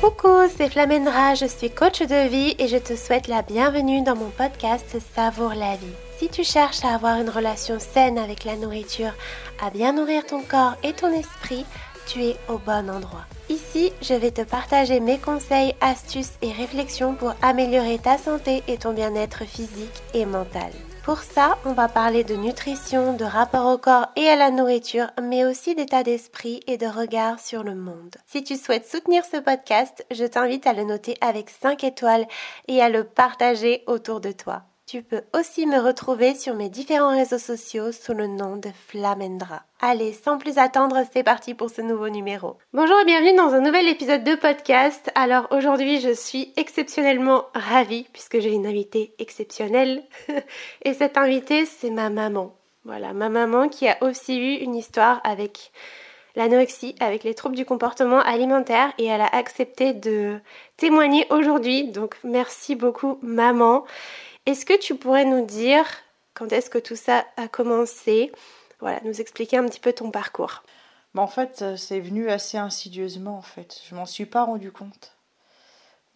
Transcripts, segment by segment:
Coucou, c'est Flamendra, je suis coach de vie et je te souhaite la bienvenue dans mon podcast Savoure la vie. Si tu cherches à avoir une relation saine avec la nourriture, à bien nourrir ton corps et ton esprit, tu es au bon endroit. Ici, je vais te partager mes conseils, astuces et réflexions pour améliorer ta santé et ton bien-être physique et mental. Pour ça, on va parler de nutrition, de rapport au corps et à la nourriture, mais aussi d'état d'esprit et de regard sur le monde. Si tu souhaites soutenir ce podcast, je t'invite à le noter avec 5 étoiles et à le partager autour de toi. Tu peux aussi me retrouver sur mes différents réseaux sociaux sous le nom de Flamendra. Allez, sans plus attendre, c'est parti pour ce nouveau numéro. Bonjour et bienvenue dans un nouvel épisode de podcast. Alors aujourd'hui, je suis exceptionnellement ravie puisque j'ai une invitée exceptionnelle. et cette invitée, c'est ma maman. Voilà, ma maman qui a aussi eu une histoire avec l'anorexie, avec les troubles du comportement alimentaire et elle a accepté de témoigner aujourd'hui. Donc merci beaucoup maman. Est-ce que tu pourrais nous dire quand est-ce que tout ça a commencé? Voilà, nous expliquer un petit peu ton parcours. en fait, euh, c'est venu assez insidieusement en fait. Je m'en suis pas rendu compte.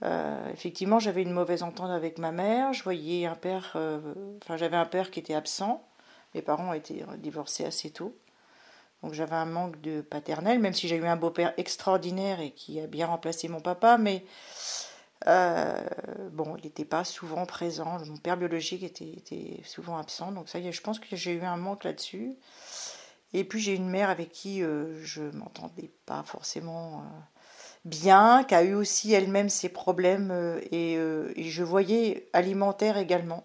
Euh, effectivement, j'avais une mauvaise entente avec ma mère. Je voyais un père, euh, enfin j'avais un père qui était absent. Mes parents étaient divorcés assez tôt. Donc j'avais un manque de paternel, même si j'ai eu un beau-père extraordinaire et qui a bien remplacé mon papa, mais euh, bon, il n'était pas souvent présent. Mon père biologique était, souvent absent. Donc ça y est, je pense que j'ai eu un manque là-dessus. Et puis j'ai une mère avec qui euh, je m'entendais pas forcément euh, bien, qui a eu aussi elle-même ses problèmes et, et, je voyais alimentaire également.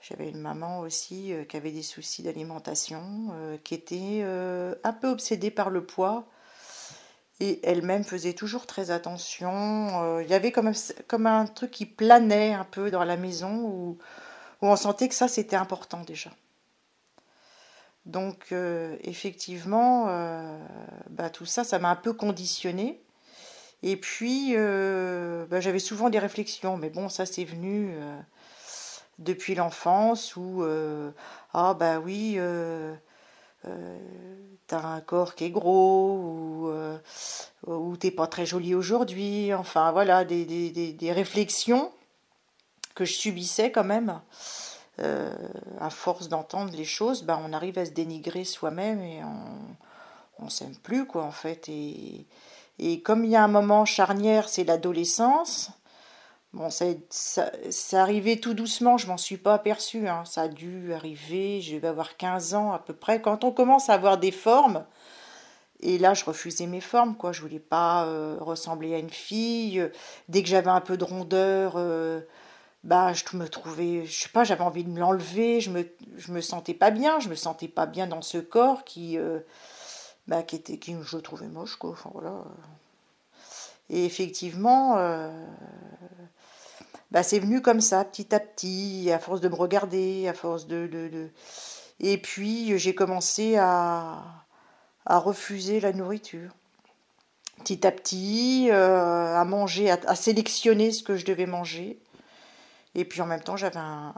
J'avais une maman aussi qui avait des soucis d'alimentation, qui était un peu obsédée par le poids et elle-même faisait toujours très attention. Euh, il y avait comme, un truc qui planait un peu dans la maison où, on sentait que ça c'était important déjà. Donc euh, effectivement, euh, bah, tout ça, ça m'a un peu conditionné. Et puis, bah, j'avais souvent des réflexions, mais bon, ça c'est venu depuis l'enfance où, ah bah oui, t'as un corps qui est gros ou, euh, ou t'es pas très jolie aujourd'hui. Enfin voilà, des, des, des, réflexions que je subissais quand même. Euh, à force d'entendre les choses, ben, on arrive à se dénigrer soi-même et on, on s'aime plus quoi en fait. Et, et comme il y a un moment charnière, c'est l'adolescence, Bon, ça, ça, arrivé tout doucement, je m'en suis pas aperçue. Hein. Ça a dû arriver, je vais avoir 15 ans à peu près. Quand on commence à avoir des formes, et là je refusais mes formes, quoi. Je voulais pas euh, ressembler à une fille. Dès que j'avais un peu de rondeur, euh, bah, je me trouvais, je sais pas, j'avais envie de me l'enlever. Je me, me sentais pas bien, je me sentais pas bien dans ce corps qui, euh, bah, qui était, qui je trouvais moche. Et effectivement, bah, c'est venu comme ça, petit à petit, à force de me regarder, à force de... de, Et puis j'ai commencé à, refuser la nourriture. Petit à petit, euh, à manger, à, sélectionner ce que je devais manger. Et puis en même temps, j'avais un,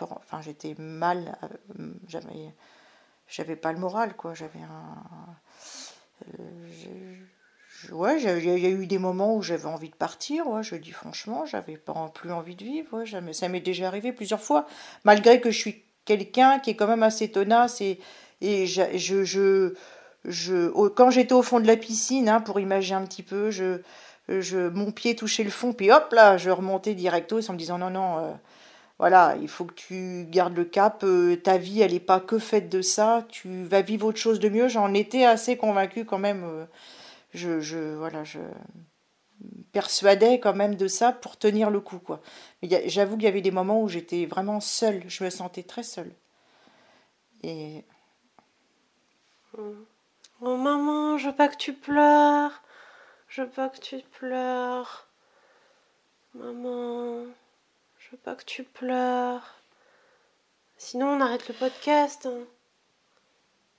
enfin j'étais mal, euh, j'avais, j'avais pas le moral quoi. J'avais un, euh, ouais, il y a eu des moments où j'avais envie de partir. Ouais, je dis franchement, j'avais pas plus envie de vivre. Jamais. Ça m'est déjà arrivé plusieurs fois, malgré que je suis quelqu'un qui est quand même assez tenace et, et je, je, je, quand j'étais au fond de la piscine, hein, pour imaginer un petit peu, je, je, mon pied touchait le fond, puis hop là, je remontais directo en me disant non, non, euh, voilà, il faut que tu gardes le cap, euh, ta vie, elle n'est pas que faite de ça, tu vas vivre autre chose de mieux. J'en étais assez convaincue quand même. Euh, je, je, voilà, je persuadais quand même de ça pour tenir le coup. Mais j'avoue qu'il y avait des moments où j'étais vraiment seule, je me sentais très seule. Et. Oh maman, je veux pas que tu pleures. Je veux pas que tu pleures. Maman, je veux pas que tu pleures. Sinon, on arrête le podcast. Hein.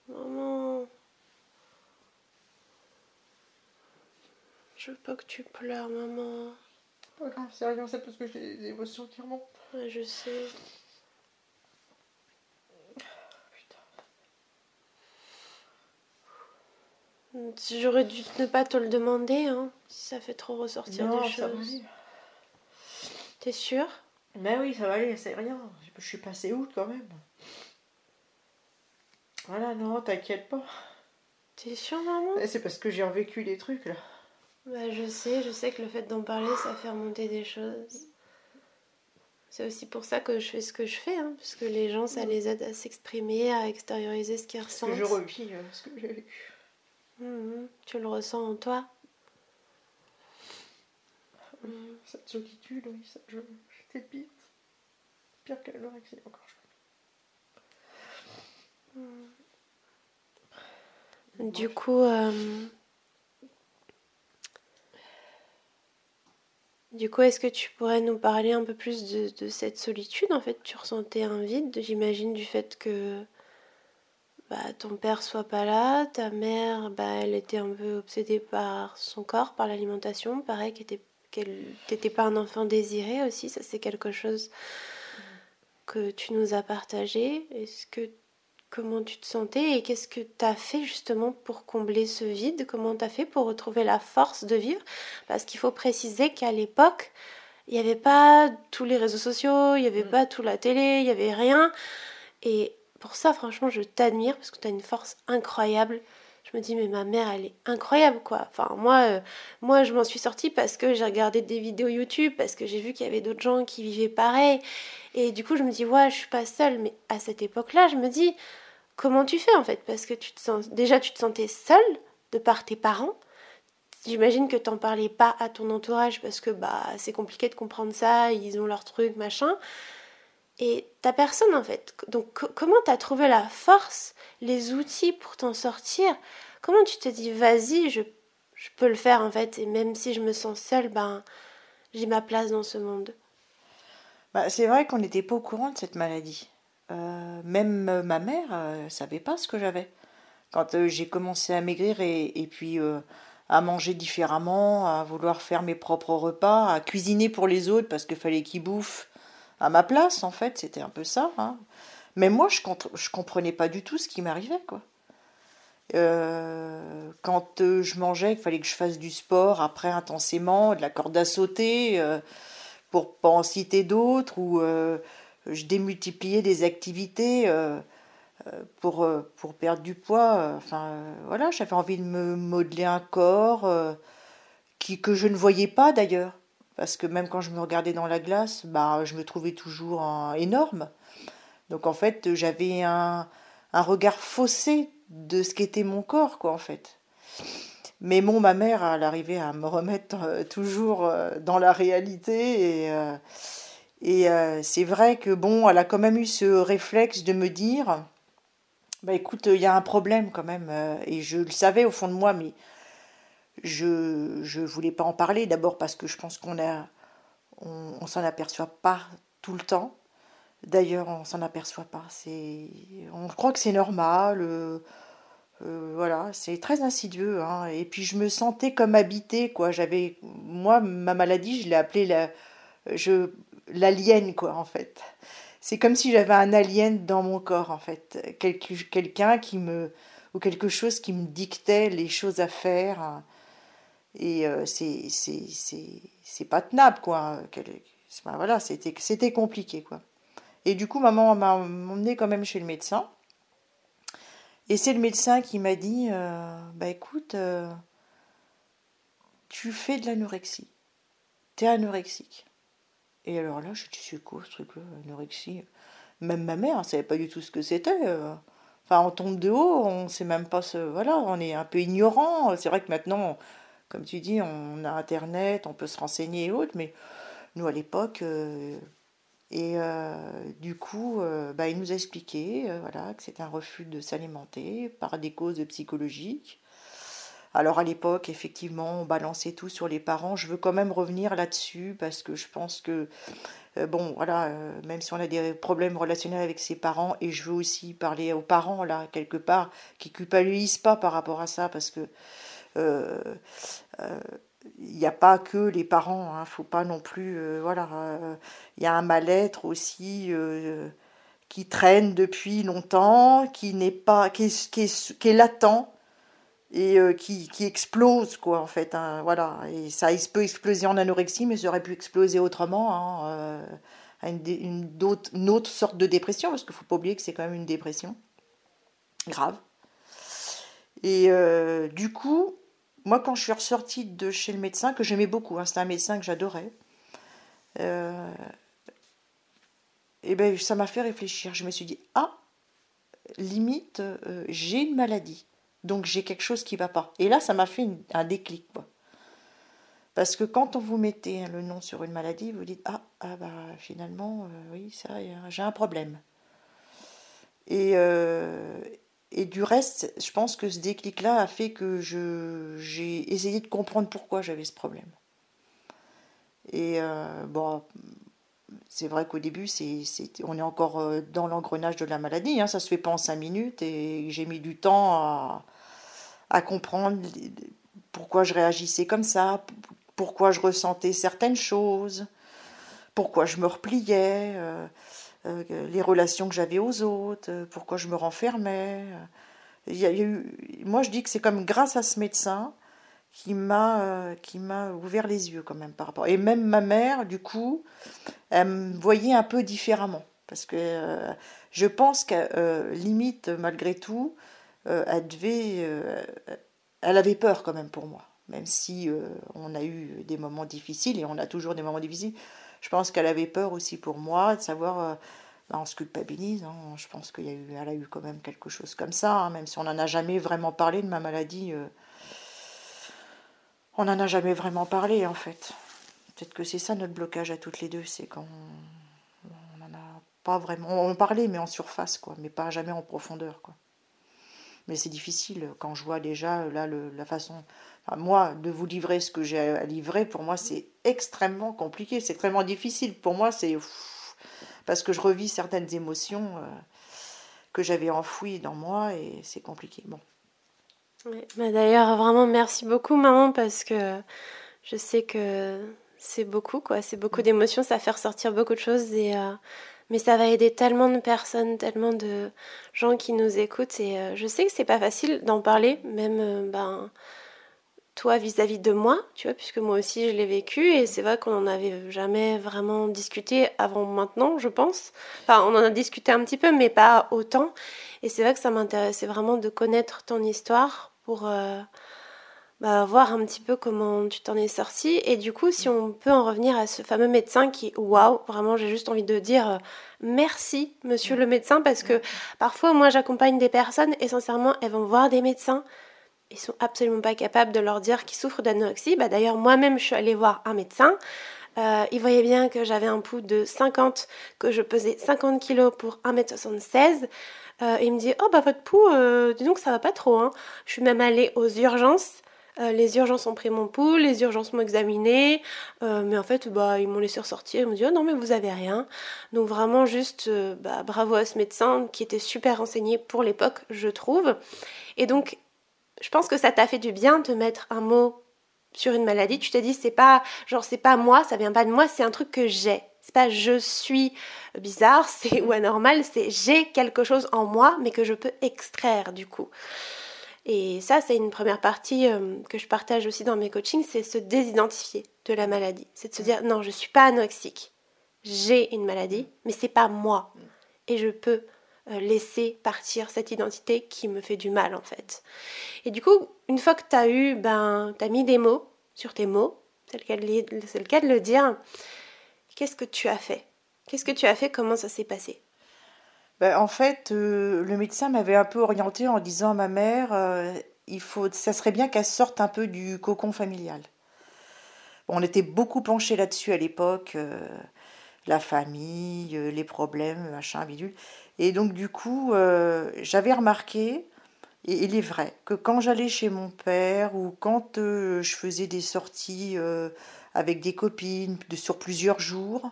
Maman. Je veux pas que tu pleures, maman. Pas grave, c'est rien, c'est parce que j'ai des émotions qui remontent. Ouais, je sais. J'aurais dû ne pas te le demander, hein, si ça fait trop ressortir non, des ça va choses. aller. T'es sûr? Mais oui, ça va aller, c'est rien. Je suis passé août quand même. Voilà, non, t'inquiète pas. T'es sûr, maman? Eh, C'est parce que j'ai revécu des trucs là. Bah, je sais, je sais que le fait d'en parler, ça fait remonter des choses. C'est aussi pour ça que je fais ce que je fais, hein, parce que les gens, ça les aide à s'exprimer, à extérioriser ce qu'ils ressentent. que je revis euh, ce que j'ai vécu. Mhm, Tu le ressens en toi. Cette solitude, oui, ça, je, c'était pire. Pire que l'anorexie encore. je crois. Du coup, euh, du coup, est-ce que tu pourrais nous parler un peu plus de, cette solitude En fait, tu ressentais un vide, j'imagine, du fait que bah, ton père soit pas là, ta mère, bah, elle était un peu obsédée par son corps, par l'alimentation, pareil, qu'elle était- qu'elle t'étais pas un enfant désiré aussi, ça c'est quelque chose que tu nous as partagé. Est-ce que comment tu te sentais et qu'est-ce que tu as fait justement pour combler ce vide? Comment tu as fait pour retrouver la force de vivre? Parce qu'il faut préciser qu'à l'époque, il n'y avait pas tous les réseaux sociaux, il n'y avait Mm. pas toute la télé, il n'y avait rien. Et pour ça, franchement, je t'admire parce que tu as une force incroyable. Je me dis, mais ma mère, elle est incroyable, quoi. Enfin, moi, euh, moi je m'en suis sortie parce que j'ai regardé des vidéos YouTube, parce que j'ai vu qu'il y avait d'autres gens qui vivaient pareil. Et du coup, je me dis, ouais, je suis pas seule. Mais à cette époque-là, je me dis, comment tu fais en fait? Parce que tu te sens, déjà, tu te sentais seule de par tes parents. J'imagine que t'en parlais pas à ton entourage parce que bah c'est compliqué de comprendre ça, ils ont leur truc, machin. Et t'as personne en fait. Donc co- comment t'as trouvé la force, les outils pour t'en sortir? Comment tu te dis vas-y, je, je peux le faire en fait et même si je me sens seule, ben j'ai ma place dans ce monde? Bah, c'est vrai qu'on n'était pas au courant de cette maladie. Euh, même euh, ma mère ne savait pas ce que j'avais. Quand euh, j'ai commencé à maigrir et, puis euh, à manger différemment, à vouloir faire mes propres repas, à cuisiner pour les autres parce qu'il fallait qu'ils bouffent à ma place, en fait, c'était un peu ça. hein. Mais moi, je ne comprenais pas du tout ce qui m'arrivait, quoi. Euh, quand euh, je mangeais, il fallait que je fasse du sport après intensément, de la corde à sauter, euh, pour pas en citer d'autres, ou euh, je démultipliais des activités euh, euh, pour, euh, pour perdre du poids. euh, Enfin, euh, voilà, j'avais envie de me modeler un corps euh, qui, que je ne voyais pas d'ailleurs. Parce que même quand je me regardais dans la glace, bah, je me trouvais toujours énorme. Donc en fait, j'avais un, un regard faussé de ce qu'était mon corps, quoi, en fait. Mais bon, ma mère, elle arrivait à me remettre euh, toujours euh, dans la réalité. Euh, et euh, c'est vrai que, bon, elle a quand même eu ce réflexe de me dire, bah écoute, il y a un problème quand même. euh, et je le savais au fond de moi, mais je je voulais pas en parler. D'abord parce que je pense qu'on a, on, s'en aperçoit pas tout le temps. D'ailleurs, on s'en aperçoit pas. C'est, on croit que c'est normal. euh, voilà, c'est très insidieux. hein. Et puis je me sentais comme habitée, quoi. J'avais, moi, ma maladie, je l'ai appelée la, l'alien, quoi, en fait. C'est comme si j'avais un alien dans mon corps, en fait. Quelqu'un qui me, ou quelque chose qui me dictait les choses à faire. Et euh, c'est, c'est, pas tenable, quoi. Enfin, voilà, c'était, c'était compliqué, quoi. Et du coup, maman m'a emmené quand même chez le médecin. Et c'est le médecin qui m'a dit, euh, bah écoute, euh, tu fais de l'anorexie. T'es anorexique. Et alors là, je dis, c'est ce truc-là, anorexie? Même ma mère ne savait pas du tout ce que c'était. euh. Enfin, on tombe de haut, on sait même pas ce... Voilà, on est un peu ignorant. C'est vrai que maintenant, comme tu dis, on a Internet, on peut se renseigner et autres, mais nous, à l'époque... euh, et euh, du coup, euh, bah, il nous a expliqué euh, voilà, que c'était un refus de s'alimenter par des causes psychologiques. Alors à l'époque, effectivement, on balançait tout sur les parents. Je veux quand même revenir là-dessus parce que je pense que, euh, bon, voilà, euh, même si on a des problèmes relationnels avec ses parents, et je veux aussi parler aux parents, là, quelque part, qui culpabilisent pas par rapport à ça parce que euh, il n'y a pas que les parents, hein, faut pas non plus, voilà, il y a un mal-être aussi qui traîne depuis longtemps, qui n'est pas, qui est latent et qui, qui, explose quoi en fait hein, voilà. Et ça peut exploser en anorexie mais ça aurait pu exploser autrement hein, à une, autre, une, autre, sorte de dépression parce qu'il faut pas oublier que c'est quand même une dépression grave. Et du coup moi, quand je suis ressortie de chez le médecin, que j'aimais beaucoup, hein, c'était un médecin que j'adorais, euh, et eh ben, ça m'a fait réfléchir. Je me suis dit, ah, limite, euh, j'ai une maladie, donc j'ai quelque chose qui va pas. Et là, ça m'a fait un déclic, quoi. Parce que quand on vous mettez le nom sur une maladie, vous dites ah, ah bah finalement euh, oui ça j'ai un problème. Et, et du reste, je pense que ce déclic-là a fait que j'ai essayé de comprendre pourquoi j'avais ce problème. Et euh, bon, c'est vrai qu'au début, on est encore euh, dans l'engrenage de la maladie. Hein, ça se fait pas en cinq minutes et j'ai mis du temps à, à, comprendre pourquoi je réagissais comme ça, pourquoi je ressentais certaines choses, pourquoi je me repliais. Euh, euh, les relations que j'avais aux autres, euh, pourquoi je me renfermais. Il y a eu, moi, je dis que c'est comme grâce à ce médecin qui m'a qui m'a ouvert les yeux quand même par rapport. Et même ma mère, du coup, elle me voyait un peu différemment parce que je pense qu'à limite, malgré tout, elle devait, elle avait peur quand même pour moi, même si on a eu des moments difficiles et on a toujours des moments difficiles. Je pense qu'elle avait peur aussi pour moi, de savoir. Euh, bah, on se culpabilise. Hein. je pense qu'elle a, eu, a eu quand même quelque chose comme ça, hein. même si on n'en a jamais vraiment parlé de ma maladie. Euh, on n'en a jamais vraiment parlé en fait. Peut-être que c'est ça notre blocage à toutes les deux, c'est quand on n'en a pas vraiment. On parlait, mais en surface, quoi, mais pas jamais en profondeur, quoi. Mais c'est difficile quand je vois déjà là la façon moi, de vous livrer ce que j'ai à livrer, pour moi, c'est extrêmement compliqué, c'est extrêmement difficile. Pour moi, c'est parce que je revis certaines émotions euh, que j'avais enfouies dans moi et c'est compliqué. Bon. Bah, d'ailleurs, vraiment, merci beaucoup, maman, parce que je sais que c'est beaucoup, quoi. C'est beaucoup mm. d'émotions, ça fait ressortir beaucoup de choses et. Euh, mais ça va aider tellement de personnes, tellement de gens qui nous écoutent et euh, je sais que c'est pas facile d'en parler, même ben toi vis-à-vis de moi, tu vois, puisque moi aussi je l'ai vécu et c'est vrai qu'on n'en avait jamais vraiment discuté avant maintenant, je pense. Enfin, on en a discuté un petit peu, mais pas autant. Et c'est vrai que ça m'intéressait vraiment de connaître ton histoire pour euh, bah, voir un petit peu comment tu t'en es sorti. Et du coup, si on peut en revenir à ce fameux médecin qui, waouh, vraiment, j'ai juste envie de dire euh, merci, monsieur le médecin, parce que parfois, moi, j'accompagne des personnes et sincèrement, elles vont voir des médecins ils sont absolument pas capables de leur dire qu'ils souffrent d'anorexie. Bah, D'ailleurs, moi-même, je suis allée voir un médecin. Euh, il voyait bien que j'avais un pouls de 50, que je pesais 50 kg pour 1m76. Euh, il me dit Oh, bah votre pouls, dis donc, ça va pas trop. Hein. Je suis même allée aux urgences. Euh, les urgences ont pris mon pouls, les urgences m'ont examiné, mais en fait, bah, ils m'ont laissé ressortir. Ils m'ont dit Oh non, mais vous avez rien. Donc, vraiment, juste bah, bravo à ce médecin qui était super renseigné pour l'époque, je trouve. Et donc, je pense que ça t'a fait du bien de mettre un mot sur une maladie. Tu t'es dit, c'est pas, genre, c'est pas moi, ça vient pas de moi, c'est un truc que j'ai. C'est pas je suis bizarre, c'est ou anormal, c'est j'ai quelque chose en moi, mais que je peux extraire du coup. Et ça, c'est une première partie euh, que je partage aussi dans mes coachings, c'est se désidentifier de la maladie. C'est de se dire, non, je suis pas anoxique. J'ai une maladie, mais c'est pas moi. Et je peux euh, laisser partir cette identité qui me fait du mal en fait. Et du coup, une fois que tu as eu, ben, tu as mis des mots sur tes mots, c'est le, cas de le dire, qu'est-ce que tu as fait? Qu'est-ce que tu as fait? Comment ça s'est passé? Ben, En fait, euh, le médecin m'avait un peu orienté en disant à ma mère, euh, il faut, ça serait bien qu'elle sorte un peu du cocon familial. on était beaucoup penchés là-dessus à l'époque, la famille, les problèmes, machin, bidule. Et donc du coup, euh, j'avais remarqué, et il est vrai, que quand j'allais chez mon père ou quand euh, je faisais des sorties euh, avec des copines de, sur plusieurs jours,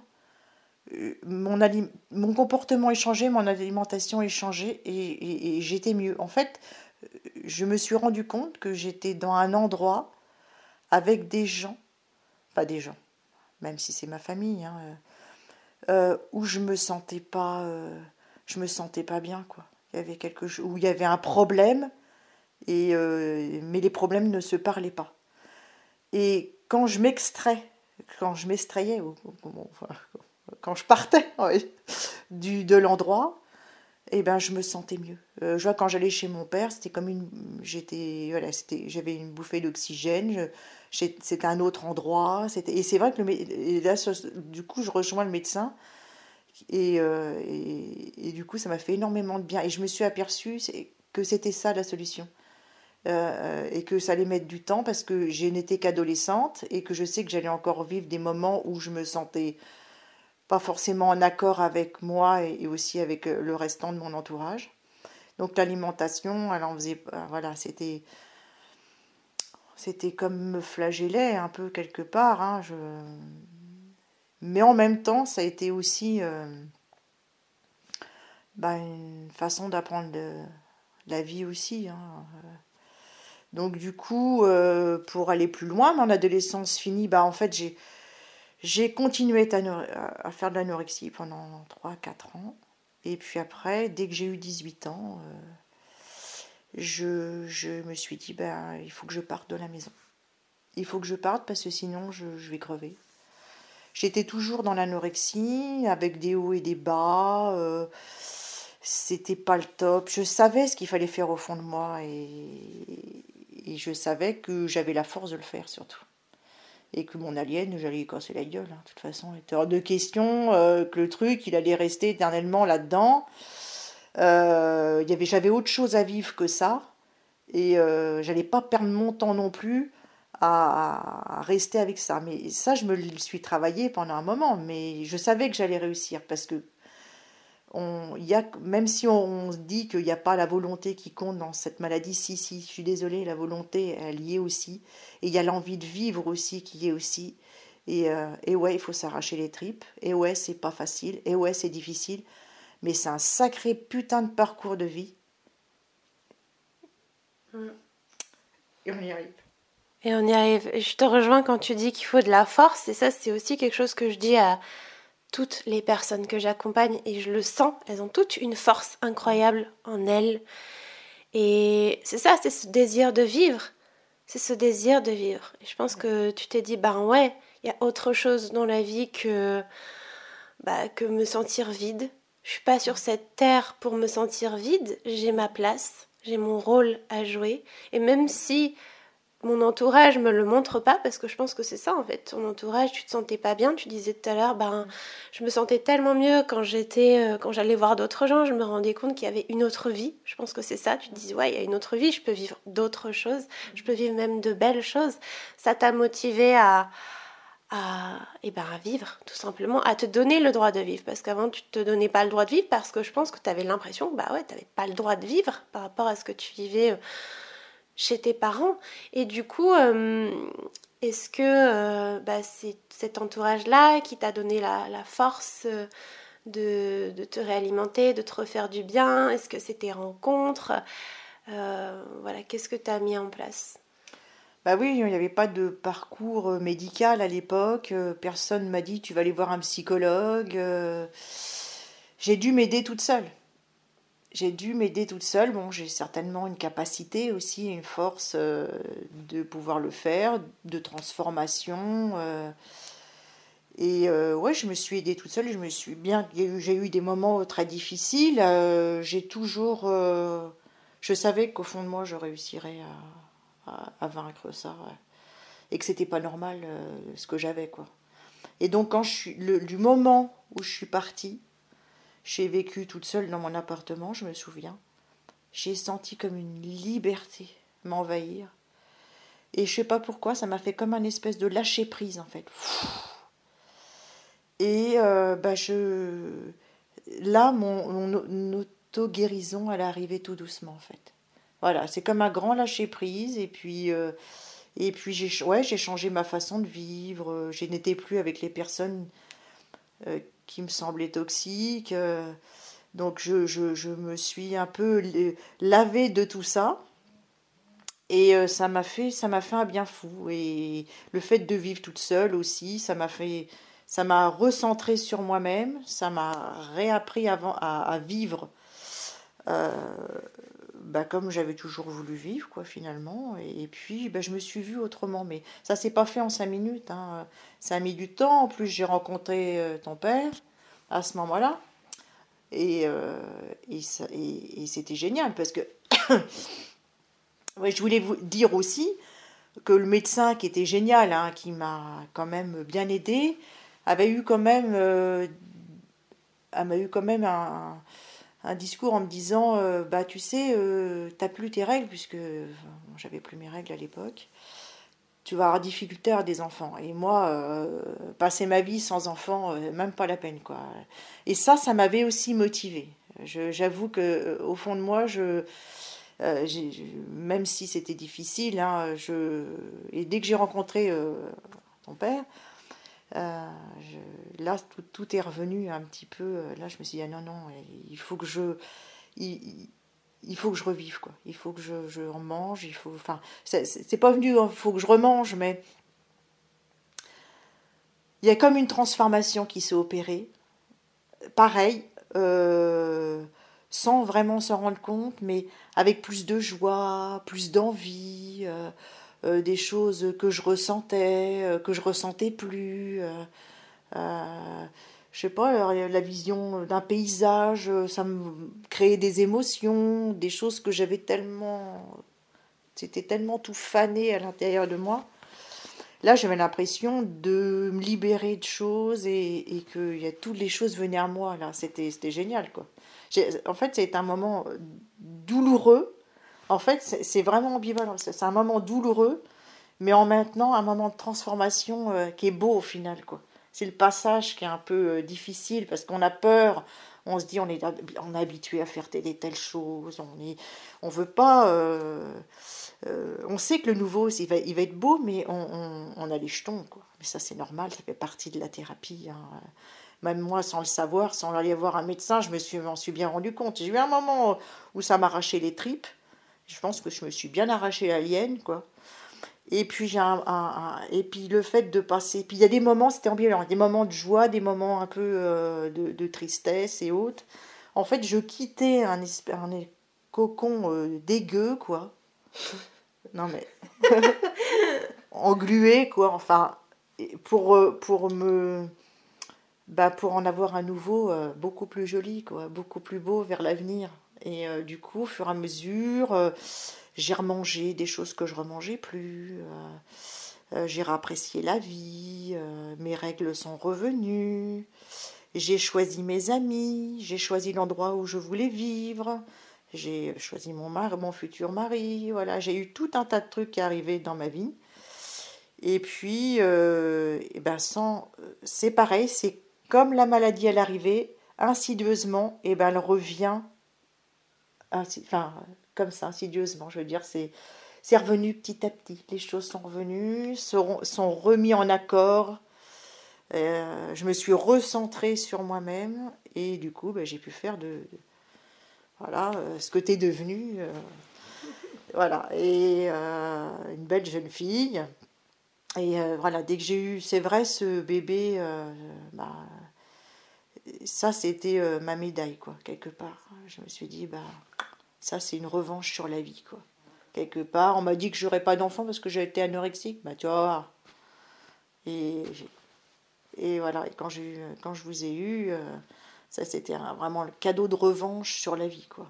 mon, mon comportement est changé, mon alimentation est changée et, j'étais mieux. En fait, je me suis rendu compte que j'étais dans un endroit avec des gens, pas des gens, même si c'est ma famille, hein, où je me sentais pas je me sentais pas bien, quoi. Il y avait quelque chose, où il y avait un problème Et, mais les problèmes ne se parlaient pas. Et quand je m'extrais, quand je m'extrayais, quand je partais du, de l'endroit, eh ben, je me sentais mieux. Euh, je vois, quand j'allais chez mon père, c'était comme une. J'étais, voilà, c'était, j'avais une bouffée d'oxygène, c'était un autre endroit. Et c'est vrai que là, du coup, je rejoins le médecin. Euh, et, et, du coup, ça m'a fait énormément de bien. Et je me suis aperçue que c'était ça la solution. Euh, et que ça allait mettre du temps parce que je n'étais qu'adolescente et que je sais que j'allais encore vivre des moments où je me sentais pas forcément en accord avec moi et, aussi avec euh, le restant de mon entourage. Donc l'alimentation, elle en faisait, euh, voilà, c'était, c'était comme me flageller un peu quelque part. Hein, je... Mais en même temps, ça a été aussi euh, bah, une façon d'apprendre la vie aussi. Hein. Donc du coup, pour aller plus loin, mon adolescence finie, bah en fait j'ai j'ai continué à, faire de l'anorexie pendant 3-4 ans. Et puis après, dès que j'ai eu 18 ans, euh, je, me suis dit, ben, il faut que je parte de la maison. Il faut que je parte parce que sinon je, vais crever. J'étais toujours dans l'anorexie, avec des hauts et des bas. Euh, c'était pas le top. Je savais ce qu'il fallait faire au fond de moi et je savais que j'avais la force de le faire surtout et que mon alien, j'allais casser la gueule. Hein. De toute façon, il était hors de question euh, que le truc, il allait rester éternellement là-dedans. Euh, j'avais autre chose à vivre que ça. Et euh, j'allais pas perdre mon temps non plus à, rester avec ça. Mais ça, je me suis travaillé pendant un moment. Mais je savais que j'allais réussir parce que on, y a, même si on, se dit qu'il n'y a pas la volonté qui compte dans cette maladie, si, si, je suis désolée, la volonté, elle y est aussi. Et il y a l'envie de vivre aussi qui y est aussi. Et, euh, et ouais, il faut s'arracher les tripes. Et ouais, c'est pas facile. Et ouais, c'est difficile. Mais c'est un sacré putain de parcours de vie. Et on y arrive. Et on y arrive. Je te rejoins quand tu dis qu'il faut de la force. Et ça, c'est aussi quelque chose que je dis à toutes les personnes que j'accompagne et je le sens, elles ont toutes une force incroyable en elles. Et c'est ça, c'est ce désir de vivre. C'est ce désir de vivre. Et je pense que tu t'es dit, ben ouais, il y a autre chose dans la vie que, bah, que me sentir vide. Je suis pas sur cette terre pour me sentir vide. J'ai ma place, j'ai mon rôle à jouer. Et même si mon entourage me le montre pas parce que je pense que c'est ça en fait. Ton entourage, tu te sentais pas bien. Tu disais tout à l'heure, ben, je me sentais tellement mieux quand j'étais, euh, quand j'allais voir d'autres gens. Je me rendais compte qu'il y avait une autre vie. Je pense que c'est ça. Tu te dis, ouais, il y a une autre vie. Je peux vivre d'autres choses. Je peux vivre même de belles choses. Ça t'a motivé à, à, eh ben, à vivre, tout simplement, à te donner le droit de vivre. Parce qu'avant, tu te donnais pas le droit de vivre parce que je pense que tu avais l'impression, bah ouais, tu n'avais pas le droit de vivre par rapport à ce que tu vivais. Euh, chez tes parents. Et du coup, euh, est-ce que euh, bah, c'est cet entourage-là qui t'a donné la, force euh, de, te réalimenter, de te refaire du bien? Est-ce que c'est tes rencontres? Voilà, qu'est-ce que tu as mis en place? Bah oui, il n'y avait pas de parcours médical à l'époque. Personne m'a dit tu vas aller voir un psychologue. J'ai dû m'aider toute seule j'ai dû m'aider toute seule. Bon, j'ai certainement une capacité aussi, une force euh, de pouvoir le faire, de transformation. Euh. et euh, ouais, je me suis aidée toute seule. Je me suis bien. J'ai eu des moments très difficiles. j'ai toujours. je savais qu'au fond de moi, je réussirais à, vaincre ça. Et que c'était pas normal ce que j'avais, quoi. Et donc, du moment où je suis partie, j'ai vécu toute seule dans mon appartement, je me souviens. J'ai senti comme une liberté m'envahir. Et je sais pas pourquoi, ça m'a fait comme un espèce de lâcher prise en fait. Et euh, bah je, là, mon, auto-guérison, elle est arrivée tout doucement en fait. Voilà, c'est comme un grand lâcher prise. Et puis, euh, et puis j'ai ouais, changé ma façon de vivre. Je n'étais plus avec les personnes euh, qui me semblait toxique. Euh, donc je, je, me suis un peu lavée de tout ça. Et euh, ça m'a fait, ça m'a fait un bien fou. Et le fait de vivre toute seule aussi, ça m'a fait, ça m'a recentré sur moi-même. Ça m'a réappris avant à, vivre. Euh, bah, comme j'avais toujours voulu vivre, quoi, finalement. Et, puis, bah, je me suis vue autrement. Mais ça s'est pas fait en cinq minutes. Hein. Ça a mis du temps. En plus, j'ai rencontré euh, ton père à ce moment-là. Et, euh, c'était génial parce que je voulais vous dire aussi que le médecin qui était génial, hein, qui m'a quand même bien aidé, avait eu quand même, euh, m'a eu quand même un discours en me disant euh, bah tu sais euh, t'as plus tes règles puisque j'avais plus mes règles à l'époque. Tu vas avoir difficulté à des enfants. Et moi euh, passer ma vie sans enfants même pas la peine quoi. Et ça ça m'avait aussi motivé j'avoue que au fond de moi je même si c'était difficile hein, je et dès que j'ai rencontré ton père euh, là, tout, est revenu un petit peu. Euh, là, je me suis dit, ah non, non, il faut que je. Il, faut que je revive, quoi. Il faut que je, je en mange. Il faut. Enfin, c'est pas venu, il hein, faut que je remange, mais. Il y a comme une transformation qui s'est opérée. Pareil, euh, sans vraiment s'en rendre compte, mais avec plus de joie, plus d'envie. Des choses que je ressentais, euh, que je ressentais plus. Euh, je sais pas, la vision d'un paysage, ça me créait des émotions, des choses que j'avais tellement. C'était tellement tout fané à l'intérieur de moi. Là, j'avais l'impression de me libérer de choses et, et que y a, toutes les choses venaient à moi. Là, c'était génial, quoi. En fait, c'est un moment douloureux, en fait, c'est vraiment ambivalent. C'est un moment douloureux, mais en maintenant un moment de transformation euh, qui est beau au final. C'est le passage qui est un peu euh, difficile parce qu'on a peur. On se dit on est, on est habitué à faire telle et telle chose. On est, on veut pas. Euh, on sait que le nouveau, il va, il va être beau, mais on, a les jetons. Mais ça, c'est normal. Ça fait partie de la thérapie. Hein. Même moi, sans le savoir, sans aller voir un médecin, je me suis, m'en suis bien rendu compte. J'ai eu un moment où ça m'arrachait les tripes. Je pense que je me suis bien arraché l'alien, quoi. Et puis, j'ai un, et puis le fait de passer. Puis il y a des moments, c'était ambivalent, des moments de joie, des moments un peu euh, de, tristesse et autres. En fait, je quittais un, un cocon euh, dégueu, quoi. non mais. englué, quoi. Enfin, pour, euh, pour me. Bah, pour en avoir un nouveau beaucoup plus joli, quoi. Beaucoup plus beau vers l'avenir. Et euh, du coup, au fur et à mesure, euh, j'ai remangé des choses que je remangeais plus. Euh, j'ai réapprécié la vie. mes règles sont revenues. J'ai choisi mes amis. J'ai choisi l'endroit où je voulais vivre. J'ai choisi mon mari, mon futur mari. Voilà, j'ai eu tout un tas de trucs qui arrivaient dans ma vie. Et puis, et ben sans, c'est pareil, c'est comme la maladie elle arrivait, insidieusement, et ben elle revient enfin, comme ça, insidieusement, je veux dire, c'est, c'est revenu petit à petit. Les choses sont revenues, sont, remis en accord. Euh, je me suis recentrée sur moi-même et du coup, ben, j'ai pu faire de, voilà euh, ce que tu es devenue. Euh, voilà, et une belle jeune fille. Et voilà, dès que j'ai eu, c'est vrai, ce bébé, bah, ça c'était ma médaille, quoi, quelque part. Je me suis dit, bah, ça, c'est une revanche sur la vie, quoi. Quelque part, on m'a dit que j'aurais pas d'enfant parce que j'ai été anorexique. Bah, tu vois. Et, et voilà. Quand, quand je vous ai eu, euh, ça, c'était vraiment le cadeau de revanche sur la vie, quoi.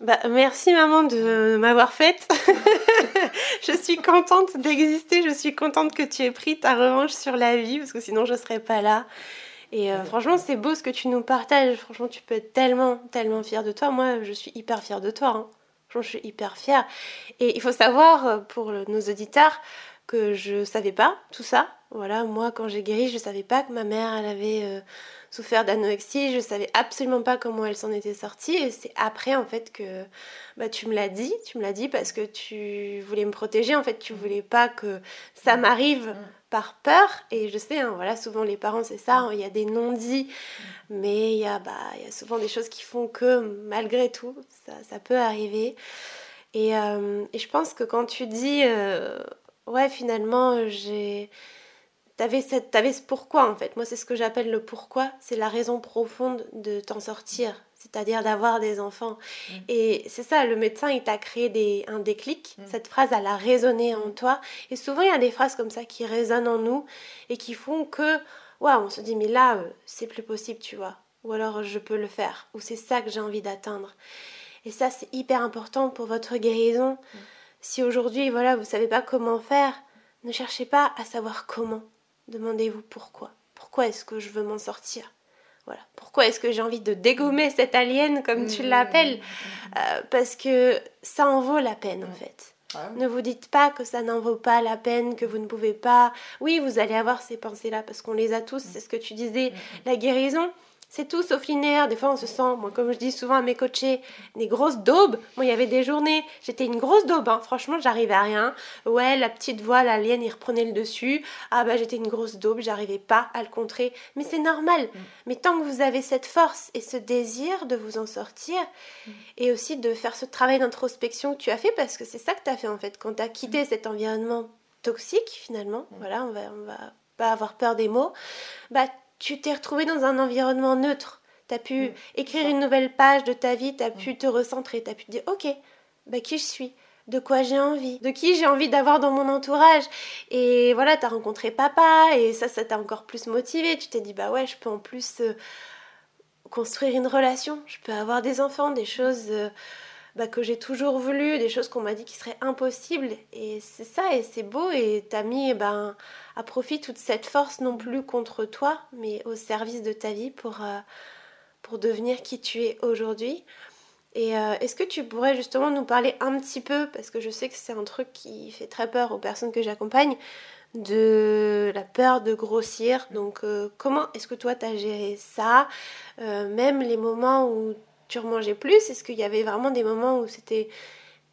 Bah, merci maman de m'avoir faite. je suis contente d'exister, je suis contente que tu aies pris ta revanche sur la vie parce que sinon je serais pas là. Et euh, franchement, c'est beau ce que tu nous partages. Franchement, tu peux être tellement, tellement fière de toi. Moi, je suis hyper fière de toi. Hein. Franchement, je suis hyper fière. Et il faut savoir, euh, pour nos auditeurs, que je savais pas tout ça. Voilà, moi, quand j'ai guéri, je savais pas que ma mère, elle avait euh, souffert d'anorexie. Je savais absolument pas comment elle s'en était sortie. Et c'est après, en fait, que bah, tu me l'as dit. Tu me l'as dit parce que tu voulais me protéger. En fait, tu voulais pas que ça m'arrive. Mm par peur. Et je sais, hein, voilà, souvent les parents, c'est ça, hein, il y a des non-dits, mais il y, a, bah, il y a souvent des choses qui font que malgré tout, ça, ça peut arriver. Et, euh, et, je pense que quand tu dis, euh, ouais, finalement, j'ai. T'avais, cette, avais ce pourquoi en fait. Moi, c'est ce que j'appelle le pourquoi. C'est la raison profonde de t'en sortir. c'est-à-dire d'avoir des enfants. Mm. Et c'est ça, le médecin, il t'a créé des, un déclic. Mm. Cette phrase, elle a résonné en toi. Et souvent, il y a des phrases comme ça qui résonnent en nous et qui font que, waouh, on se dit, mais là, euh, c'est plus possible, tu vois. Ou alors, je peux le faire. Ou c'est ça que j'ai envie d'atteindre. Et ça, c'est hyper important pour votre guérison. Mm. Si aujourd'hui, voilà, vous savez pas comment faire, ne cherchez pas à savoir comment. Demandez-vous pourquoi. Pourquoi est-ce que je veux m'en sortir? Voilà. Pourquoi est-ce que j'ai envie de dégommer cette alien, comme tu Mm, l'appelles? Mm, Euh, Parce que ça en vaut la peine, en fait. Ne vous dites pas que ça n'en vaut pas la peine, que vous ne pouvez pas. Oui, vous allez avoir ces pensées-là, parce qu'on les a tous, c'est ce que tu disais. La guérison, c'est tout sauf linéaire. Des fois, on se sent, moi, comme je dis souvent à mes coachés, des grosses daubes. Moi, il y avait des journées, j'étais une grosse daube, hein. franchement, j'arrivais à rien. Ouais, la petite voix, l'alien, il reprenait le dessus. Ah bah, j'étais une grosse daube, j'arrivais pas à le contrer. Mais c'est normal. Mais tant que vous avez cette force et ce désir de vous en sortir, et aussi de faire ce travail d'introspection que tu as fait, parce que c'est ça que tu as fait en fait, quand tu as quitté cet environnement toxique finalement, voilà, on va, on va pas avoir peur des mots, bah tu t'es retrouvé dans un environnement neutre. Tu as pu Mm, écrire une nouvelle page de ta vie, tu as pu te recentrer, tu as pu te dire ok, bah qui je suis? De quoi j'ai envie, de qui j'ai envie d'avoir dans mon entourage? Et voilà, tu as rencontré papa et ça, ça t'a encore plus motivé. Tu t'es dit, bah ouais, je peux en plus euh, construire une relation, je peux avoir des enfants, des choses euh, bah, que j'ai toujours voulu, des choses qu'on m'a dit qui seraient impossibles. Et c'est ça, et c'est beau, et t'as mis eh ben, à profit toute cette force non plus contre toi, mais au service de ta vie pour, euh, pour devenir qui tu es aujourd'hui. Et euh, est-ce que tu pourrais justement nous parler un petit peu, parce que je sais que c'est un truc qui fait très peur aux personnes que j'accompagne, de la peur de grossir. Donc euh, comment est-ce que toi t'as géré ça Même les moments où tu remangeais plus, est-ce qu'il y avait vraiment des moments où c'était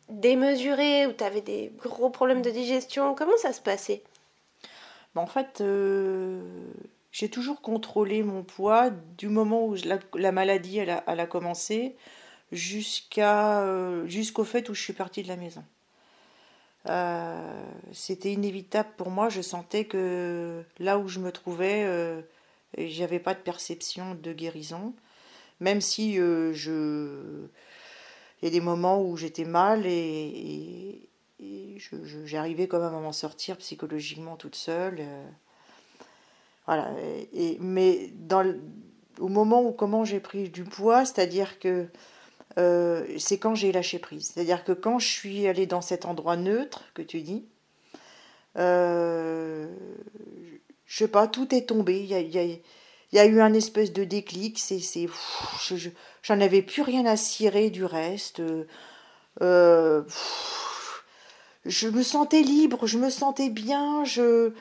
démesuré, où tu avais des gros problèmes de digestion? Comment ça se passait? Bah, en fait, euh, j'ai toujours contrôlé mon poids du moment où la, la maladie a, commencé euh, jusqu'au fait où je suis partie de la maison. Euh, c'était inévitable pour moi. Je sentais que là où je me trouvais, j'avais pas de perception de guérison, même si euh, je il y a des moments où j'étais mal et, j'arrivais quand même à m'en sortir psychologiquement toute seule. euh. Voilà. Et, mais au moment où comment j'ai pris du poids, c'est-à-dire que euh, c'est quand j'ai lâché prise. C'est-à-dire que quand je suis allée dans cet endroit neutre que tu dis, je sais pas, tout est tombé. Il y a eu un espèce de déclic. C'est, c'est, je- je- j'en avais plus rien à cirer du reste. Euh, je me sentais libre, je me sentais bien, je,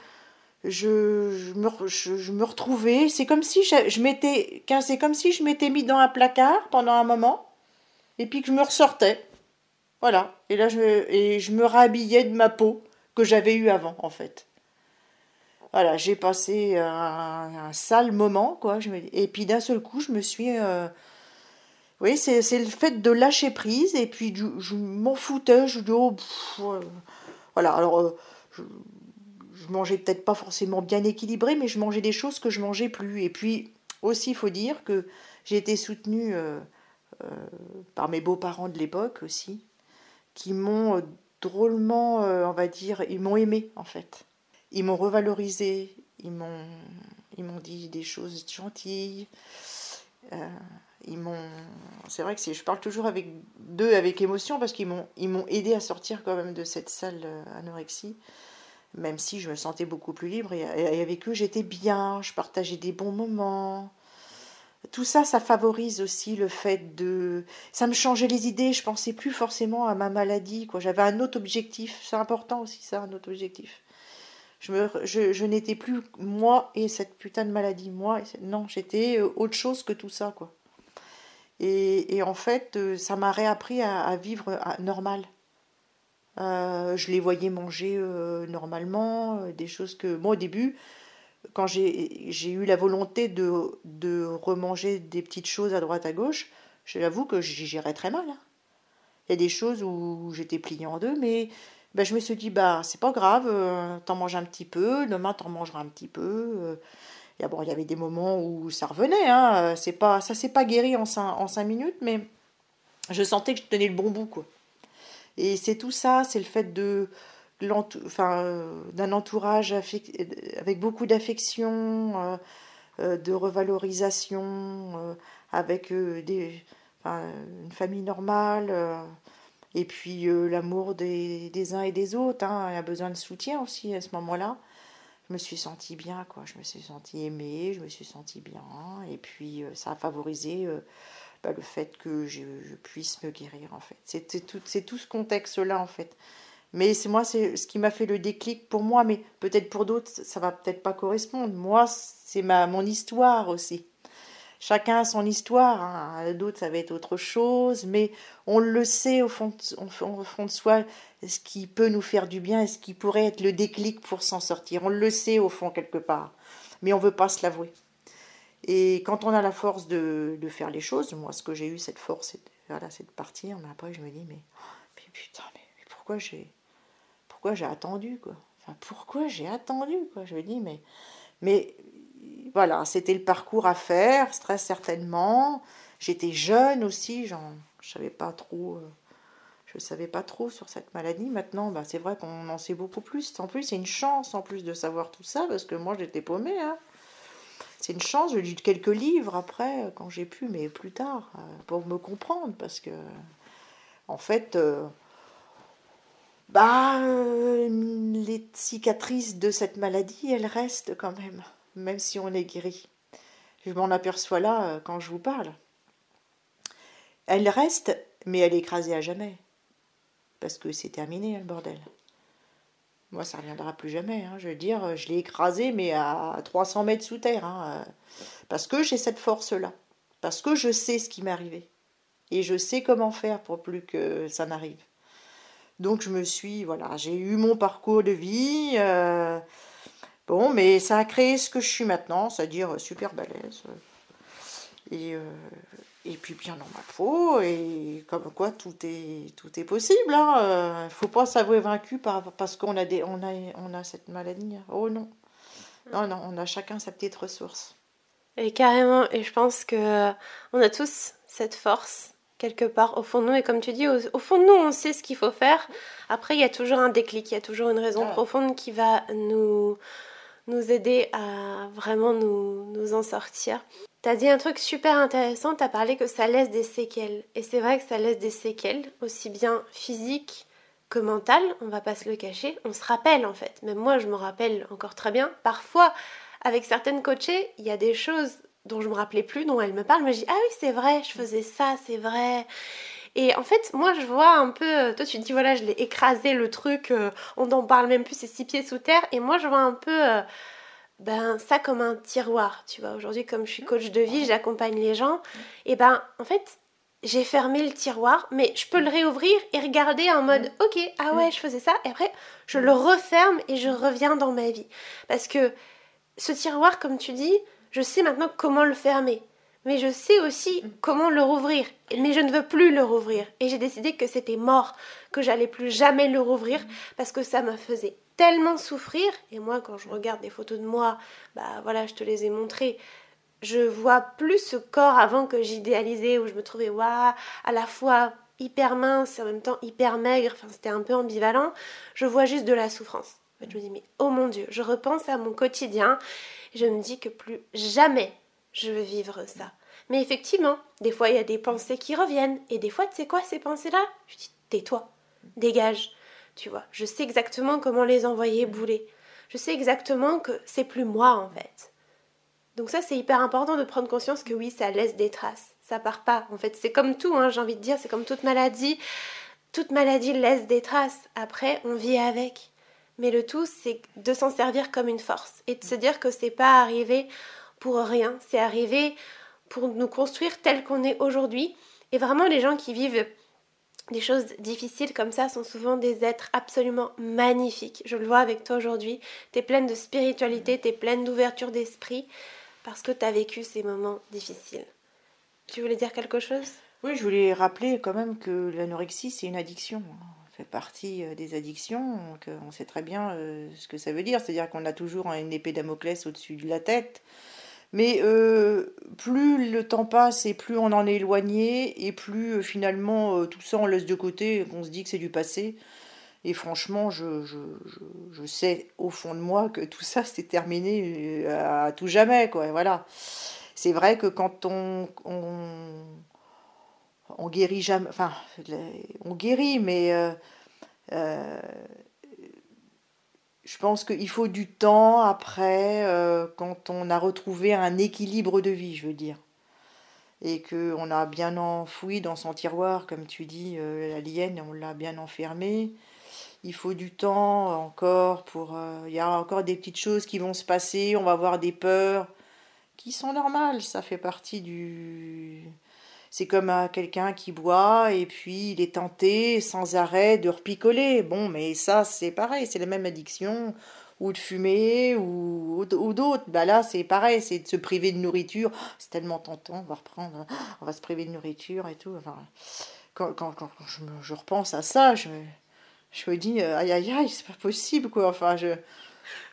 je, je me, retrouvais. C'est comme si je, je m'étais, c'est comme si je m'étais mis dans un placard pendant un moment, et puis que je me ressortais. Voilà. Et là, je, et je me rhabillais de ma peau que j'avais eue avant, en fait. J'ai passé un, sale moment, quoi. Je et puis d'un seul coup, je me suis. euh, Oui, c'est le fait de lâcher prise, et puis je, m'en foutais. Je dis, oh. Voilà, alors. euh, je, mangeais peut-être pas forcément bien équilibré, mais je mangeais des choses que je mangeais plus. Et puis aussi, il faut dire que j'ai été soutenue euh, euh, par mes beaux-parents de l'époque aussi, qui m'ont drôlement, on va dire, ils m'ont aimé en fait. Ils m'ont revalorisé, ils m'ont, ils m'ont dit des choses gentilles. euh, ils m'ont, c'est vrai que je parle toujours avec d'eux avec émotion parce qu'ils m'ont, ils m'ont aidé à sortir quand même de cette sale euh, anorexie même si je me sentais beaucoup plus libre et, et avec eux j'étais bien, je partageais des bons moments. Tout ça, ça favorise aussi le fait de... Ça me changeait les idées, je pensais plus forcément à ma maladie, quoi. J'avais un autre objectif, c'est important aussi ça, un autre objectif. Je, n'étais plus moi et cette putain de maladie, moi, et non, j'étais euh, autre chose que tout ça, quoi. Et, en fait, euh, ça m'a réappris à, vivre à- normal. Euh, je les voyais manger normalement, des choses que moi au début, quand j'ai j'ai eu la volonté de, de remanger des petites choses à droite à gauche, je l'avoue que j'y gérais très mal. hein. Il y a des choses où j'étais pliée en deux, mais ben, je me suis dit, bah c'est pas grave, euh, t'en manges un petit peu, demain t'en mangeras un petit peu. euh. Bon, il y avait des moments où ça revenait, hein, c'est pas, ça s'est pas guéri en cinq, en cinq minutes, mais je sentais que je tenais le bon bout, quoi. Et c'est tout ça, c'est le fait de, d'un entourage avec beaucoup d'affection, euh, de revalorisation, avec des, une famille normale et puis euh, l'amour des, des, uns et des autres. Hein. Il a besoin de soutien aussi à ce moment-là. Je me suis sentie bien, quoi. Je me suis sentie aimée, je me suis sentie bien. Et puis euh, ça a favorisé euh, bah, le fait que je, puisse me guérir, en fait. C'est tout, tout ce contexte-là, en fait. Mais c'est moi, c'est ce qui m'a fait le déclic pour moi, mais peut-être pour d'autres, ça va peut-être pas correspondre. Moi, c'est ma mon histoire aussi chacun a son histoire, hein. d'autres ça va être autre chose, mais on le sait au fond, de, fond de soi, ce qui peut nous faire du bien ce qui pourrait être le déclic pour s'en sortir. On le sait au fond quelque part, mais on ne veut pas se l'avouer. Et quand on a la force de, faire les choses, moi ce que j'ai eu cette force, c'est de partir, mais après je me dis, mais, putain, mais, pourquoi j'ai pourquoi j'ai attendu quoi? Enfin, pourquoi j'ai attendu quoi? Je me dis, mais, mais voilà, c'était le parcours à faire, très certainement. J'étais jeune aussi, je savais pas trop, euh, je savais pas trop sur cette maladie. Maintenant, bah, c'est vrai qu'on en sait beaucoup plus. En plus, c'est une chance en plus de savoir tout ça parce que moi, j'étais paumée. Hein. C'est une chance. J'ai lu quelques livres après, quand j'ai pu, mais plus tard, euh, pour me comprendre parce que, en fait. Euh, bah, les cicatrices de cette maladie, elles restent quand même même si on est guéri. Je m'en aperçois là euh, quand je vous parle. Elle reste, mais elle est écrasée à jamais. Parce que c'est terminé, hein, le bordel. Moi, ça ne reviendra plus jamais. Hein. Je veux dire, je l'ai écrasée, mais à 300 mètres sous terre. Hein, euh, parce que j'ai cette force-là. Parce que je sais ce qui m'est arrivé. Et je sais comment faire pour plus que ça n'arrive. Donc, je me suis, voilà, j'ai eu mon parcours de vie. Euh, Bon, mais ça a créé ce que je suis maintenant, c'est-à-dire super balèze. Et, euh, et puis bien dans ma peau, et comme quoi tout est, tout est possible. Il hein. ne faut pas s'avouer vaincu par, parce qu'on a, des, on a, on a cette maladie. Oh non. Non, non, on a chacun sa petite ressource. Et carrément, et je pense que on a tous cette force quelque part au fond de nous. Et comme tu dis, au, fond de nous, on sait ce qu'il faut faire. Après, il y a toujours un déclic, il y a toujours une raison profonde qui va nous, nous aider à vraiment nous, nous en sortir. Tu as dit un truc super intéressant, tu as parlé que ça laisse des séquelles. Et c'est vrai que ça laisse des séquelles, aussi bien physiques que mentales, on va pas se le cacher. On se rappelle en fait, même moi je me rappelle encore très bien. Parfois, avec certaines coachées, il y a des choses dont je me rappelais plus, dont elles me parlent, mais je dis ah oui c'est vrai, je faisais ça, c'est vrai. Et en fait, moi, je vois un peu. Euh, toi, tu te dis, voilà, je l'ai écrasé le truc, euh, on n'en parle même plus, c'est six pieds sous terre. Et moi, je vois un peu. Euh, ben ça comme un tiroir, tu vois. Aujourd'hui, comme je suis coach de vie, j'accompagne les gens. Et ben, en fait, j'ai fermé le tiroir, mais je peux le réouvrir et regarder en mode, ok, ah ouais, je faisais ça. Et après, je le referme et je reviens dans ma vie. Parce que ce tiroir, comme tu dis, je sais maintenant comment le fermer mais je sais aussi comment le rouvrir. Mais je ne veux plus le rouvrir. Et j'ai décidé que c'était mort, que j'allais plus jamais le rouvrir parce que ça me faisait tellement souffrir. Et moi, quand je regarde des photos de moi, bah voilà, je te les ai montrées. Je vois plus ce corps avant que j'idéalisais, où je me trouvais waouh, à la fois hyper mince et en même temps hyper maigre. Enfin, c'était un peu ambivalent. Je vois juste de la souffrance. Je me dis, mais oh mon Dieu, je repense à mon quotidien. Et je me dis que plus jamais je veux vivre ça. Mais effectivement, des fois, il y a des pensées qui reviennent. Et des fois, tu sais quoi, ces pensées-là? Je dis, tais-toi, dégage. Tu vois, je sais exactement comment les envoyer bouler. Je sais exactement que c'est plus moi, en fait. Donc ça, c'est hyper important de prendre conscience que oui, ça laisse des traces. Ça part pas. En fait, c'est comme tout, hein, j'ai envie de dire, c'est comme toute maladie. Toute maladie laisse des traces. Après, on vit avec. Mais le tout, c'est de s'en servir comme une force et de se dire que c'est pas arrivé pour rien. C'est arrivé pour nous construire tel qu'on est aujourd'hui. Et vraiment, les gens qui vivent des choses difficiles comme ça sont souvent des êtres absolument magnifiques. Je le vois avec toi aujourd'hui. Tu es pleine de spiritualité, tu es pleine d'ouverture d'esprit parce que tu as vécu ces moments difficiles. Tu voulais dire quelque chose? Oui, je voulais rappeler quand même que l'anorexie, c'est une addiction. fait partie des addictions. on sait très bien ce que ça veut dire. C'est-à-dire qu'on a toujours une épée Damoclès au-dessus de la tête. Mais plus le temps passe et plus on en est éloigné, et plus finalement tout ça on laisse de côté, on se dit que c'est du passé. Et franchement, je, sais au fond de moi que tout ça, c'est terminé euh, à, tout jamais. Quoi. Voilà. C'est vrai que quand on, on, guérit jamais, enfin, on guérit, mais euh, euh, je pense qu'il faut du temps après, quand on a retrouvé un équilibre de vie, je veux dire. Et qu'on a bien enfoui dans son tiroir, comme tu dis, l'alien, on l'a bien enfermé il faut du temps encore pour... Euh, il y a encore des petites choses qui vont se passer, on va avoir des peurs qui sont normales, ça fait partie du... C'est comme euh, quelqu'un qui boit et puis il est tenté sans arrêt de repicoler. Bon, mais ça c'est pareil, c'est la même addiction ou de fumer ou, ou d'autres. Bah là c'est pareil, c'est de se priver de nourriture. C'est tellement tentant, on va reprendre, on va se priver de nourriture et tout. Enfin, quand, quand, je, je, repense à ça, je, je me dis, aïe aïe aïe, c'est pas possible quoi. Enfin, je.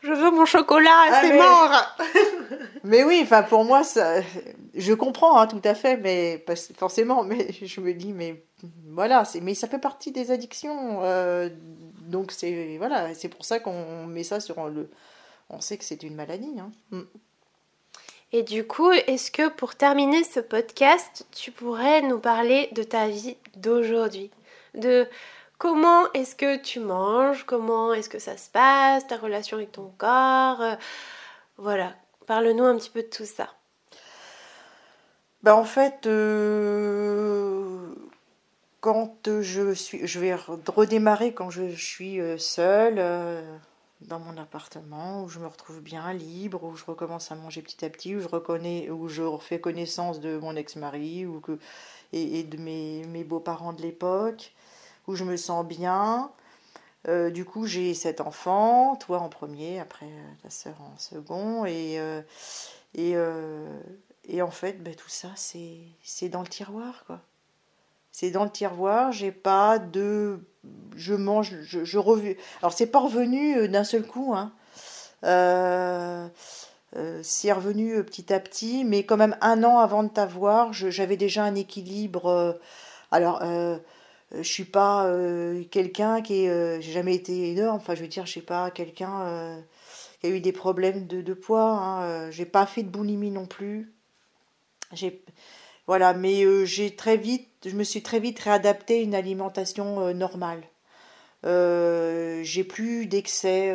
Je veux mon chocolat, ah, c'est mort Mais oui, enfin pour moi, ça... je comprends hein, tout à fait, mais forcément, mais je me dis, mais voilà, c'est mais ça fait partie des addictions. Euh, donc c'est voilà, c'est pour ça qu'on met ça sur le. On sait que c'est une maladie. Hein. Et du coup, est-ce que pour terminer ce podcast, tu pourrais nous parler de ta vie d'aujourd'hui? De Comment est-ce que tu manges Comment est-ce que ça se passe Ta relation avec ton corps euh, Voilà, parle-nous un petit peu de tout ça. Ben en fait, euh, quand je vais redémarrer quand je suis euh, seule dans mon appartement où je me retrouve bien libre, où je recommence à manger petit à petit, où je reconnais, où je refais connaissance de mon ex-mari ou et, de mes beaux-parents de l'époque où je me sens bien. Euh, du coup, j'ai cet enfant, toi en premier, après euh, ta sœur en second. Et, euh, et, et, en fait, ben, tout ça, c'est dans le tiroir, quoi. C'est dans le tiroir, j'ai pas de. Je mange, je, je revu. Alors, c'est pas revenu d'un seul coup, hein. c'est revenu petit à petit, mais quand même un an avant de t'avoir, j'avais déjà un équilibre. alors, je suis pas euh, quelqu'un qui est euh, j'ai jamais été énorme. Enfin je veux dire je sais pas quelqu'un qui a eu des problèmes de, de poids hein, j'ai pas fait de boulimie non plus. J'ai voilà mais j'ai très vite je me suis très vite réadapté à une alimentation normale. J'ai plus d'excès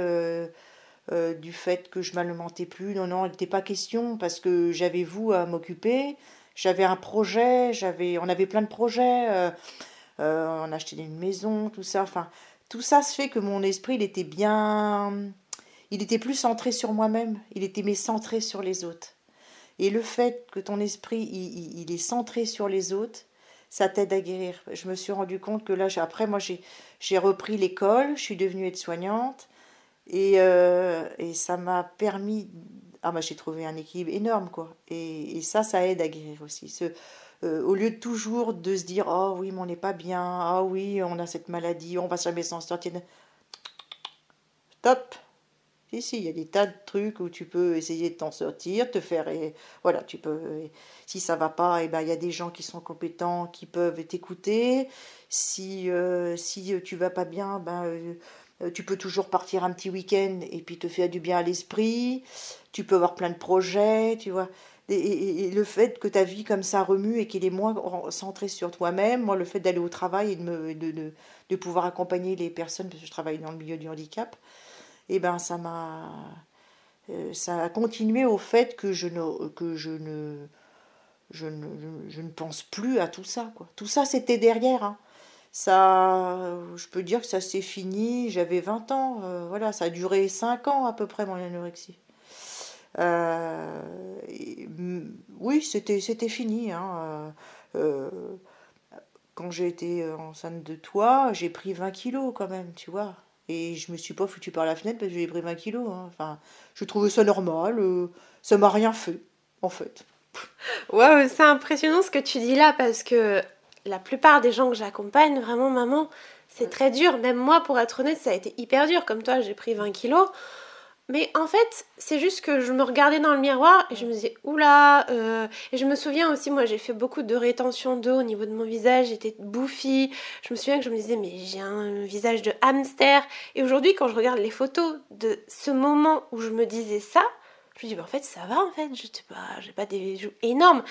du fait que je m'alimentais plus. Non non il n'était pas question parce que j'avais vous à m'occuper. J'avais un projet j'avais on avait plein de projets euh, on une maison, tout ça. Enfin, tout ça se fait que mon esprit, il était bien. Il était plus centré sur moi-même, il était mais centré sur les autres. Et le fait que ton esprit, il, est centré sur les autres, ça t'aide à guérir. Je me suis rendu compte que là, après, moi, j'ai repris l'école, je suis devenue aide-soignante, et, euh, et ça m'a permis. Ah, bah, j'ai trouvé un équilibre énorme, quoi. Et, et, ça, ça aide à guérir aussi. Ce, euh, au lieu de toujours de se dire oh oui mais on n'est pas bien ah oui on a cette maladie on va jamais s'en sortir. Stop. Si si il y a des tas de trucs où tu peux essayer de t'en sortir te faire voilà tu peux si ça va pas eh ben il y a des gens qui sont compétents qui peuvent t'écouter. Si euh, si tu vas pas bien ben euh, tu peux toujours partir un petit week-end et puis te faire du bien à l'esprit. Tu peux avoir plein de projets, tu vois et, le fait que ta vie comme ça remue et qu'il est moins centré sur toi-même, moi le fait d'aller au travail et de, pouvoir accompagner les personnes, parce que je travaille dans le milieu du handicap, et eh ben ça m'a euh, ça a continué au fait que je ne que je ne je ne, je ne pense plus à tout ça quoi. Tout ça c'était derrière hein. Ça je peux dire que ça s'est fini, j'avais 20 ans, euh, voilà, ça a duré 5 ans à peu près mon anorexie. Euh, oui, c'était, c'était fini. Hein. Euh, quand j'ai été enceinte de toi, j'ai pris 20 kilos quand même, tu vois. Et je me suis pas foutu par la fenêtre parce que j'ai pris 20 kilos. Hein. Enfin, je trouvais ça normal. Euh, ça m'a rien fait, en fait. Waouh, c'est impressionnant ce que tu dis là parce que la plupart des gens que j'accompagne, vraiment, maman, C'est très dur. Même moi, pour être honnête, ça a été hyper dur. Comme toi, j'ai pris 20 kilos. Mais en fait, c'est juste que je me regardais dans le miroir et je me disais, oula, euh... et je me souviens aussi, moi j'ai fait beaucoup de rétention d'eau au niveau de mon visage, j'étais bouffie, je me souviens que je me disais, mais j'ai un visage de hamster. Et aujourd'hui, quand je regarde les photos de ce moment où je me disais ça, je me dis, bah, en fait, ça va en fait, je sais pas, j'ai pas des joues énormes.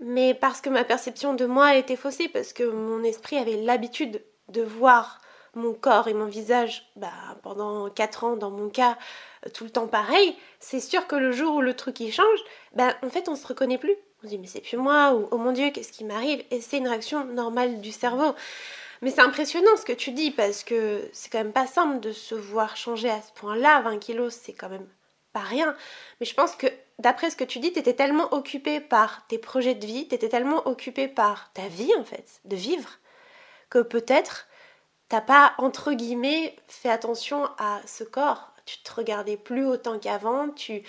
Mais parce que ma perception de moi était faussée, parce que mon esprit avait l'habitude de voir mon corps et mon visage bah, pendant 4 ans dans mon cas euh, tout le temps pareil, c'est sûr que le jour où le truc il change, bah, en fait on se reconnaît plus. On se dit mais c'est plus moi ou oh mon dieu qu'est-ce qui m'arrive? Et c'est une réaction normale du cerveau. Mais c'est impressionnant ce que tu dis parce que c'est quand même pas simple de se voir changer à ce point-là. 20 kilos c'est quand même pas rien. Mais je pense que d'après ce que tu dis, tu étais tellement occupée par tes projets de vie, tu étais tellement occupée par ta vie en fait, de vivre, que peut-être t'as pas, entre guillemets, fait attention à ce corps. Tu te regardais plus autant qu'avant, tu,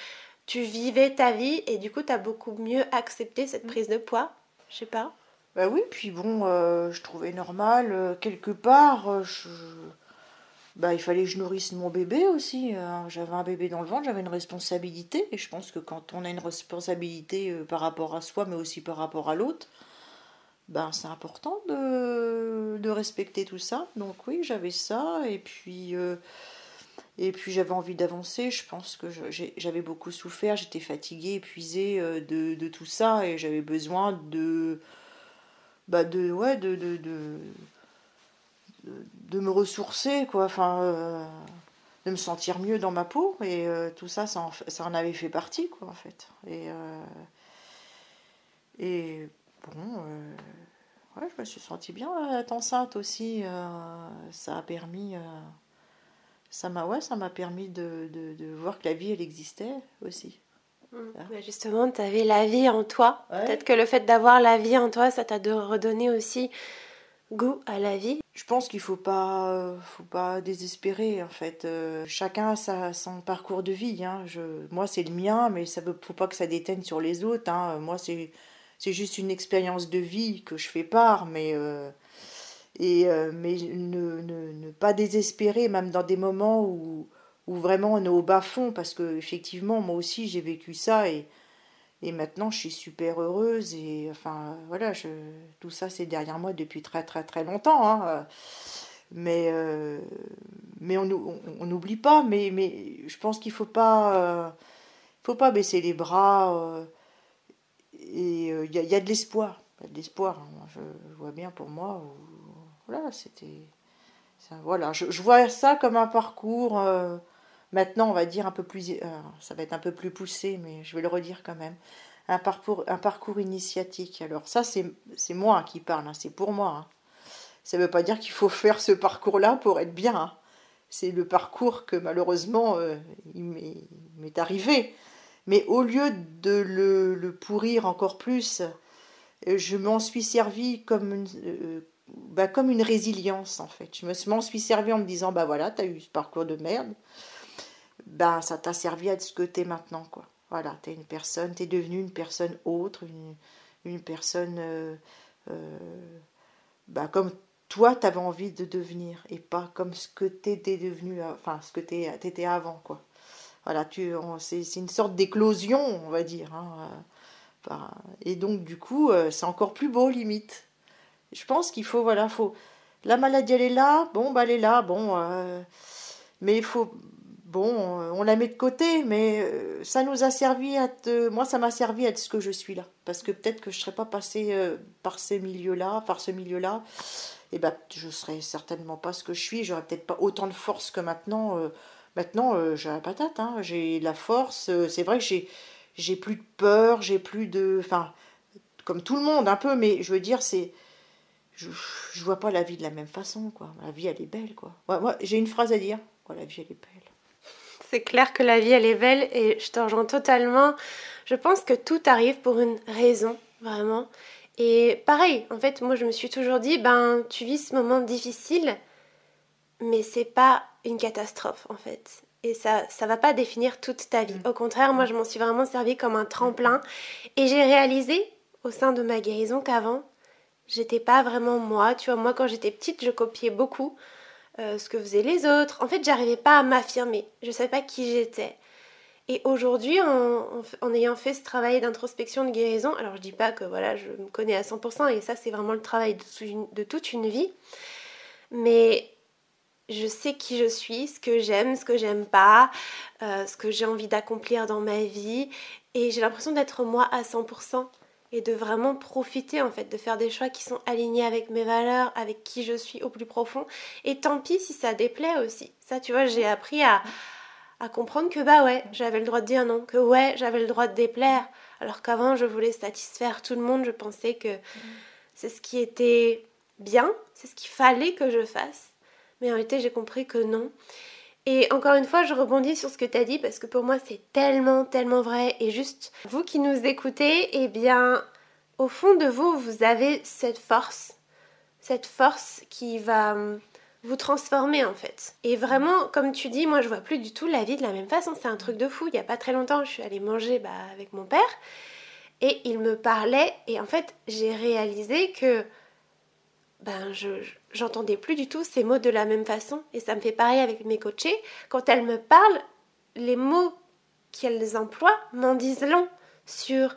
tu vivais ta vie et du coup, tu as beaucoup mieux accepté cette mm. prise de poids. Je sais pas. Bah oui, puis bon, euh, je trouvais normal, euh, quelque part, euh, bah, il fallait que je nourrisse mon bébé aussi. j'avais un bébé dans le ventre, j'avais une responsabilité. Et je pense que quand on a une responsabilité par rapport à soi, mais aussi par rapport à l'autre, ben, c'est important de, de, respecter tout ça. Donc oui, j'avais ça. Et puis, euh, et puis j'avais envie d'avancer. Je pense que j'avais beaucoup souffert. J'étais fatiguée, épuisée euh, de, de, tout ça. Et j'avais besoin de, bah de, ouais, de, de, de, de me ressourcer, quoi. Enfin, euh, de me sentir mieux dans ma peau. Et tout ça, ça en, ça en, avait fait partie, quoi, en fait. Et, et bon, euh, ouais, je me suis sentie bien euh, être enceinte aussi. Euh, ça a permis, ça m'a, ouais, ça m'a permis de, de, voir que la vie, elle existait aussi. Mmh. justement, tu avais la vie en toi. Peut-être que le fait d'avoir la vie en toi, ça t'a redonné aussi goût à la vie. Je pense qu'il faut pas, faut pas désespérer en fait. chacun a sa, son parcours de vie. Hein. Je, moi, c'est le mien, mais ça ne faut pas que ça déteigne sur les autres. Hein. Moi, c'est c'est juste une expérience de vie que je fais part, mais, euh, et, euh, mais ne, ne, pas désespérer, même dans des moments où, où vraiment on est au bas fond, parce que effectivement, moi aussi, j'ai vécu ça, et, et maintenant, je suis super heureuse, et enfin, voilà, tout ça, c'est derrière moi depuis très, très, très longtemps, hein, mais, euh, mais on n'oublie pas, mais, mais je pense qu'il ne faut pas, faut pas baisser les bras et il euh, y, a de l'espoir. Il de l'espoir. Hein. Je, vois bien pour moi. voilà, c'était. Voilà, je, vois ça comme un parcours. Euh, maintenant, on va dire un peu plus. Euh, ça va être un peu plus poussé, mais je vais le redire quand même. Un parcours, un parcours initiatique. Alors, ça, c'est moi qui parle. Hein, c'est pour moi. Hein. Ça ne veut pas dire qu'il faut faire ce parcours-là pour être bien. C'est le parcours que malheureusement il m'est arrivé. Mais au lieu de le, pourrir encore plus, euh, je m'en suis servi comme une, euh, bah, résilience en fait. Je m'en suis servi en me disant bah voilà, tu as eu ce parcours de merde, bah ça t'a servi à ce que tu es maintenant quoi. Voilà, tu es une personne, tu es devenue une personne autre, une, personne euh, bah, comme toi tu avais envie de devenir et pas comme ce que tu étais devenu, enfin ce que tu étais avant quoi. Voilà, c'est, une sorte d'éclosion, on va dire. Hein, et donc, du coup, euh, c'est encore plus beau, limite. Je pense qu'il faut, voilà, faut. La maladie, elle est là, bon, bah, elle est là, bon. Euh, mais il faut. Bon, on la met de côté, mais euh, ça nous a servi à. Moi, ça m'a servi à être ce que je suis là. Parce que peut-être que je ne serais pas passée par ces milieux-là, par ce milieu-là. Et ben, je serais certainement pas ce que je suis. J'aurais peut-être pas autant de force que maintenant Maintenant, euh, j'ai la patate, hein. j'ai la force. Euh, c'est vrai que j'ai, j'ai plus de peur, j'ai plus de. Enfin, comme tout le monde, un peu, mais je veux dire, c'est. Je, je vois pas la vie de la même façon, quoi. La vie, elle est belle, quoi. moi, j'ai une phrase à dire. Quoi, la vie, elle est belle. C'est clair que la vie, elle est belle et je te rejoins totalement. Je pense que tout arrive pour une raison, vraiment. Et pareil, en fait, moi, je me suis toujours dit, ben, tu vis ce moment difficile, mais c'est pas une catastrophe en fait. Et ça ça va pas définir toute ta vie. Mm. Au contraire, moi je m'en suis vraiment servi comme un tremplin et j'ai réalisé au sein de ma guérison qu'avant j'étais pas vraiment moi. Tu vois, moi quand j'étais petite, je copiais beaucoup euh, ce que faisaient les autres. En fait, j'arrivais pas à m'affirmer. Je savais pas qui j'étais. Et aujourd'hui, en, ayant fait ce travail d'introspection, de guérison, alors je dis pas que voilà, je me connais à 100% et ça c'est vraiment le travail de, toute une vie, mais je sais qui je suis, ce que j'aime, ce que j'aime pas, euh, ce que j'ai envie d'accomplir dans ma vie et j'ai l'impression d'être moi à 100% et de vraiment profiter en fait, de faire des choix qui sont alignés avec mes valeurs, avec qui je suis au plus profond. Et tant pis si ça déplaît aussi. Ça, tu vois, j'ai appris à, à comprendre que bah ouais, j'avais le droit de dire non, que ouais, j'avais le droit de déplaire. Alors qu'avant, je voulais satisfaire tout le monde, je pensais que c'est ce qui était bien, c'est ce qu'il fallait que je fasse. Mais en réalité, j'ai compris que non. Et encore une fois, je rebondis sur ce que tu as dit parce que pour moi, c'est tellement, tellement vrai. Et juste, vous qui nous écoutez, eh bien, au fond de vous, vous avez cette force. Cette force qui va hum, vous transformer en fait. Et vraiment, comme tu dis, moi je vois plus du tout la vie de la même façon. C'est un truc de fou. Il n'y a pas très longtemps, je suis allée manger bah, avec mon père et il me parlait et en fait j'ai réalisé que ben je j'entendais plus du tout ces mots de la même façon et ça me fait pareil avec mes coachés quand elles me parlent les mots qu'elles emploient m'en disent long sur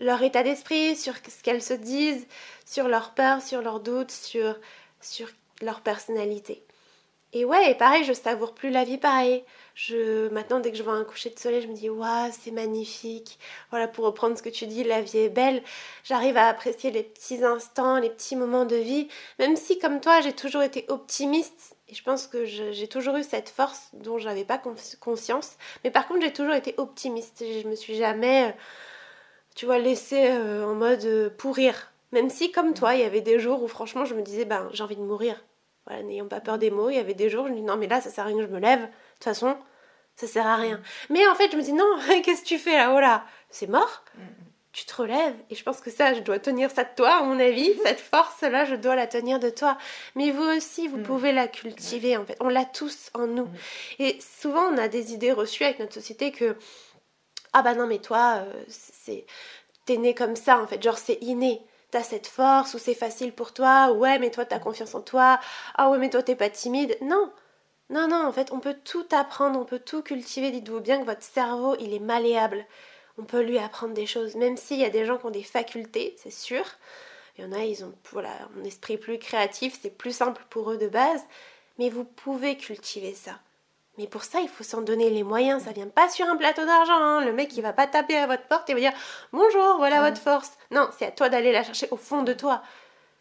leur état d'esprit, sur ce qu'elles se disent, sur leurs peurs, sur leurs doutes, sur sur leur personnalité. Et ouais, et pareil, je savoure plus la vie pareil. Je, maintenant, dès que je vois un coucher de soleil, je me dis, waouh, c'est magnifique. Voilà, pour reprendre ce que tu dis, la vie est belle. J'arrive à apprécier les petits instants, les petits moments de vie. Même si, comme toi, j'ai toujours été optimiste. Et je pense que j'ai toujours eu cette force dont j'avais pas conscience. Mais par contre, j'ai toujours été optimiste. Je me suis jamais, euh, tu vois, laissée euh, en mode euh, pourrir. Même si, comme toi, il y avait des jours où franchement, je me disais, ben, j'ai envie de mourir n'ayons pas peur des mots. Il y avait des jours, je me dis non, mais là, ça sert à rien que je me lève. De toute façon, ça sert à rien. Mais en fait, je me dis non, qu'est-ce que tu fais là? Oh là, c'est mort. Tu te relèves. Et je pense que ça, je dois tenir ça de toi, à mon avis. Cette force-là, je dois la tenir de toi. Mais vous aussi, vous mm. pouvez la cultiver, en fait. On l'a tous en nous. Mm. Et souvent, on a des idées reçues avec notre société que ah bah non, mais toi, euh, c'est t'es né comme ça, en fait. Genre, c'est inné t'as cette force ou c'est facile pour toi, ouais mais toi t'as confiance en toi, ah ouais mais toi t'es pas timide. Non, non, non, en fait on peut tout apprendre, on peut tout cultiver. Dites-vous bien que votre cerveau il est malléable. On peut lui apprendre des choses, même s'il y a des gens qui ont des facultés, c'est sûr. Il y en a, ils ont voilà, un esprit plus créatif, c'est plus simple pour eux de base, mais vous pouvez cultiver ça. Mais pour ça, il faut s'en donner les moyens. Ça vient pas sur un plateau d'argent. Hein. Le mec, il va pas taper à votre porte et va dire Bonjour, voilà votre force. Non, c'est à toi d'aller la chercher au fond de toi.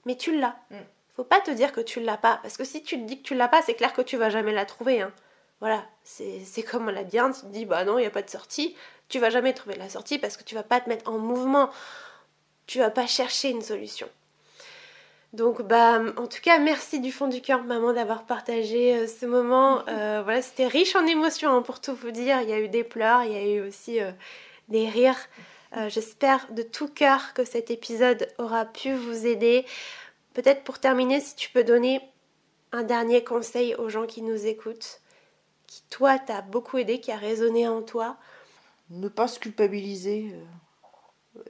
Mais tu l'as. Mm. Faut pas te dire que tu l'as pas. Parce que si tu te dis que tu l'as pas, c'est clair que tu vas jamais la trouver. Hein. Voilà, c'est comme on l'a dit, hein. tu te dis Bah non, il n'y a pas de sortie. Tu vas jamais trouver la sortie parce que tu vas pas te mettre en mouvement. Tu vas pas chercher une solution. Donc bah en tout cas merci du fond du cœur maman d'avoir partagé euh, ce moment. Euh, voilà c'était riche en émotions hein, pour tout vous dire. Il y a eu des pleurs, il y a eu aussi euh, des rires. J'espère de tout cœur que cet épisode aura pu vous aider. Peut-être pour terminer si tu peux donner un dernier conseil aux gens qui nous écoutent, qui toi t'a beaucoup aidé, qui a résonné en toi. Ne pas se culpabiliser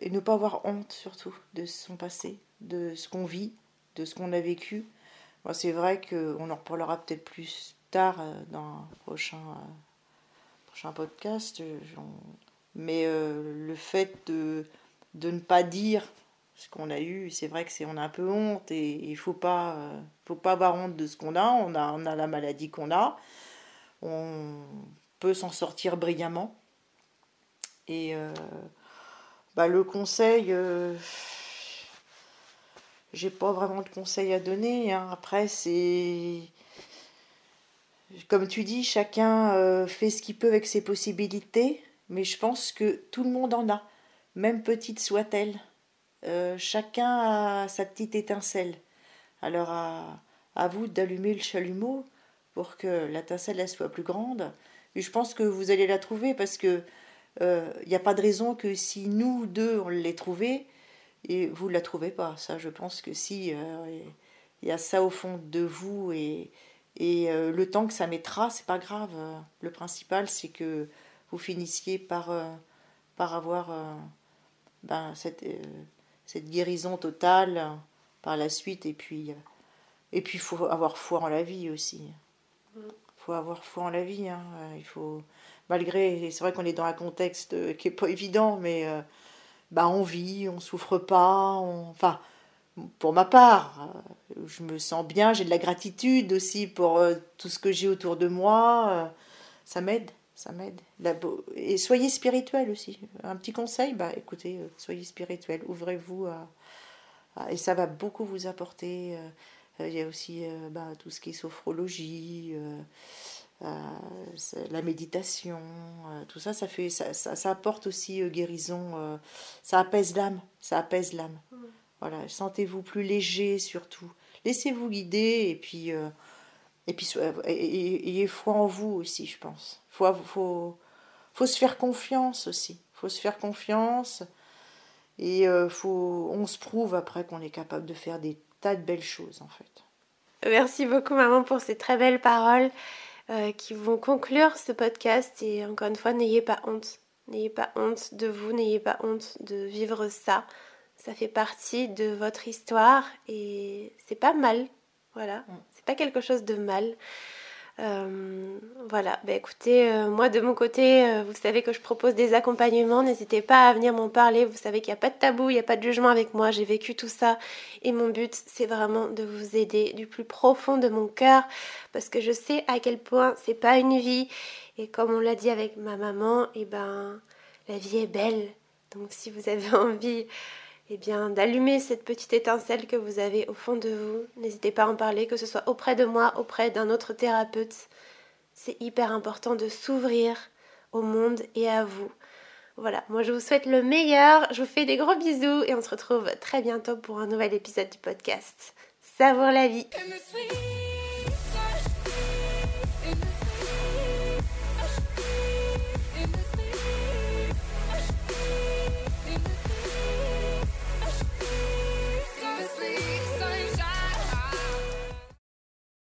et ne pas avoir honte surtout de son passé, de ce qu'on vit de ce qu'on a vécu. c'est vrai qu'on en reparlera peut-être plus tard euh, dans un prochain, euh, prochain podcast. Mais euh, le fait de, de ne pas dire ce qu'on a eu, c'est vrai que c'est on a un peu honte et il faut pas faut pas avoir honte de ce qu'on a. On a on a la maladie qu'on a. On peut s'en sortir brillamment. Et bah, le conseil j'ai pas vraiment de conseils à donner. Hein. Après, c'est. Comme tu dis, chacun euh, fait ce qu'il peut avec ses possibilités, mais je pense que tout le monde en a, même petite soit-elle. Euh, chacun a sa petite étincelle. Alors à, vous d'allumer le chalumeau pour que l'étincelle soit plus grande. Et je pense que vous allez la trouver parce que il euh, n'y a pas de raison que si nous deux on l'ait trouvée, et vous ne la trouvez pas. Ça, je pense que si, euh, il y a ça au fond de vous et, et euh, le temps que ça mettra, c'est pas grave. Le principal, c'est que vous finissiez par, euh, par avoir ben, cette, cette guérison totale, par la suite. Et puis, et puis, il faut avoir foi en la vie aussi. Il faut avoir foi en la vie. Hein. Il faut, malgré, c'est vrai qu'on est dans un contexte qui est pas évident, mais bah, on vit, on souffre pas. Enfin, pour ma part, je me sens bien, j'ai de la gratitude aussi pour tout ce que j'ai autour de moi. Ça m'aide ça m'aide. Et soyez spirituel aussi. Un petit conseil, bah écoutez, euh, soyez spirituel, ouvrez-vous et ça va beaucoup vous apporter. Euh, euh, il y a aussi bah, tout ce qui est sophrologie, la méditation, tout ça, ça fait, ça, ça, apporte aussi guérison. ça apaise l'âme, ça apaise l'âme. Mmh. Voilà, sentez-vous plus léger surtout. Laissez-vous guider et puis et puis ayez foi en vous aussi, je pense. Il faut, faut, faut, se faire confiance aussi. Faut se faire confiance. Et euh, faut, on se prouve après qu'on est capable de faire des tas de belles choses en fait. Merci beaucoup maman pour ces très belles paroles euh, qui vont conclure ce podcast. Et encore une fois, n'ayez pas honte. N'ayez pas honte de vous, n'ayez pas honte de vivre ça. Ça fait partie de votre histoire et c'est pas mal. Voilà. Mm pas quelque chose de mal. Euh, voilà, bah écoutez, euh, moi de mon côté, euh, vous savez que je propose des accompagnements, n'hésitez pas à venir m'en parler, vous savez qu'il n'y a pas de tabou, il n'y a pas de jugement avec moi, j'ai vécu tout ça. Et mon but c'est vraiment de vous aider du plus profond de mon cœur. Parce que je sais à quel point c'est pas une vie. Et comme on l'a dit avec ma maman, et eh ben la vie est belle, donc si vous avez envie eh bien, d'allumer cette petite étincelle que vous avez au fond de vous. N'hésitez pas à en parler, que ce soit auprès de moi, auprès d'un autre thérapeute. C'est hyper important de s'ouvrir au monde et à vous. Voilà, moi je vous souhaite le meilleur, je vous fais des gros bisous et on se retrouve très bientôt pour un nouvel épisode du podcast. Savoure la vie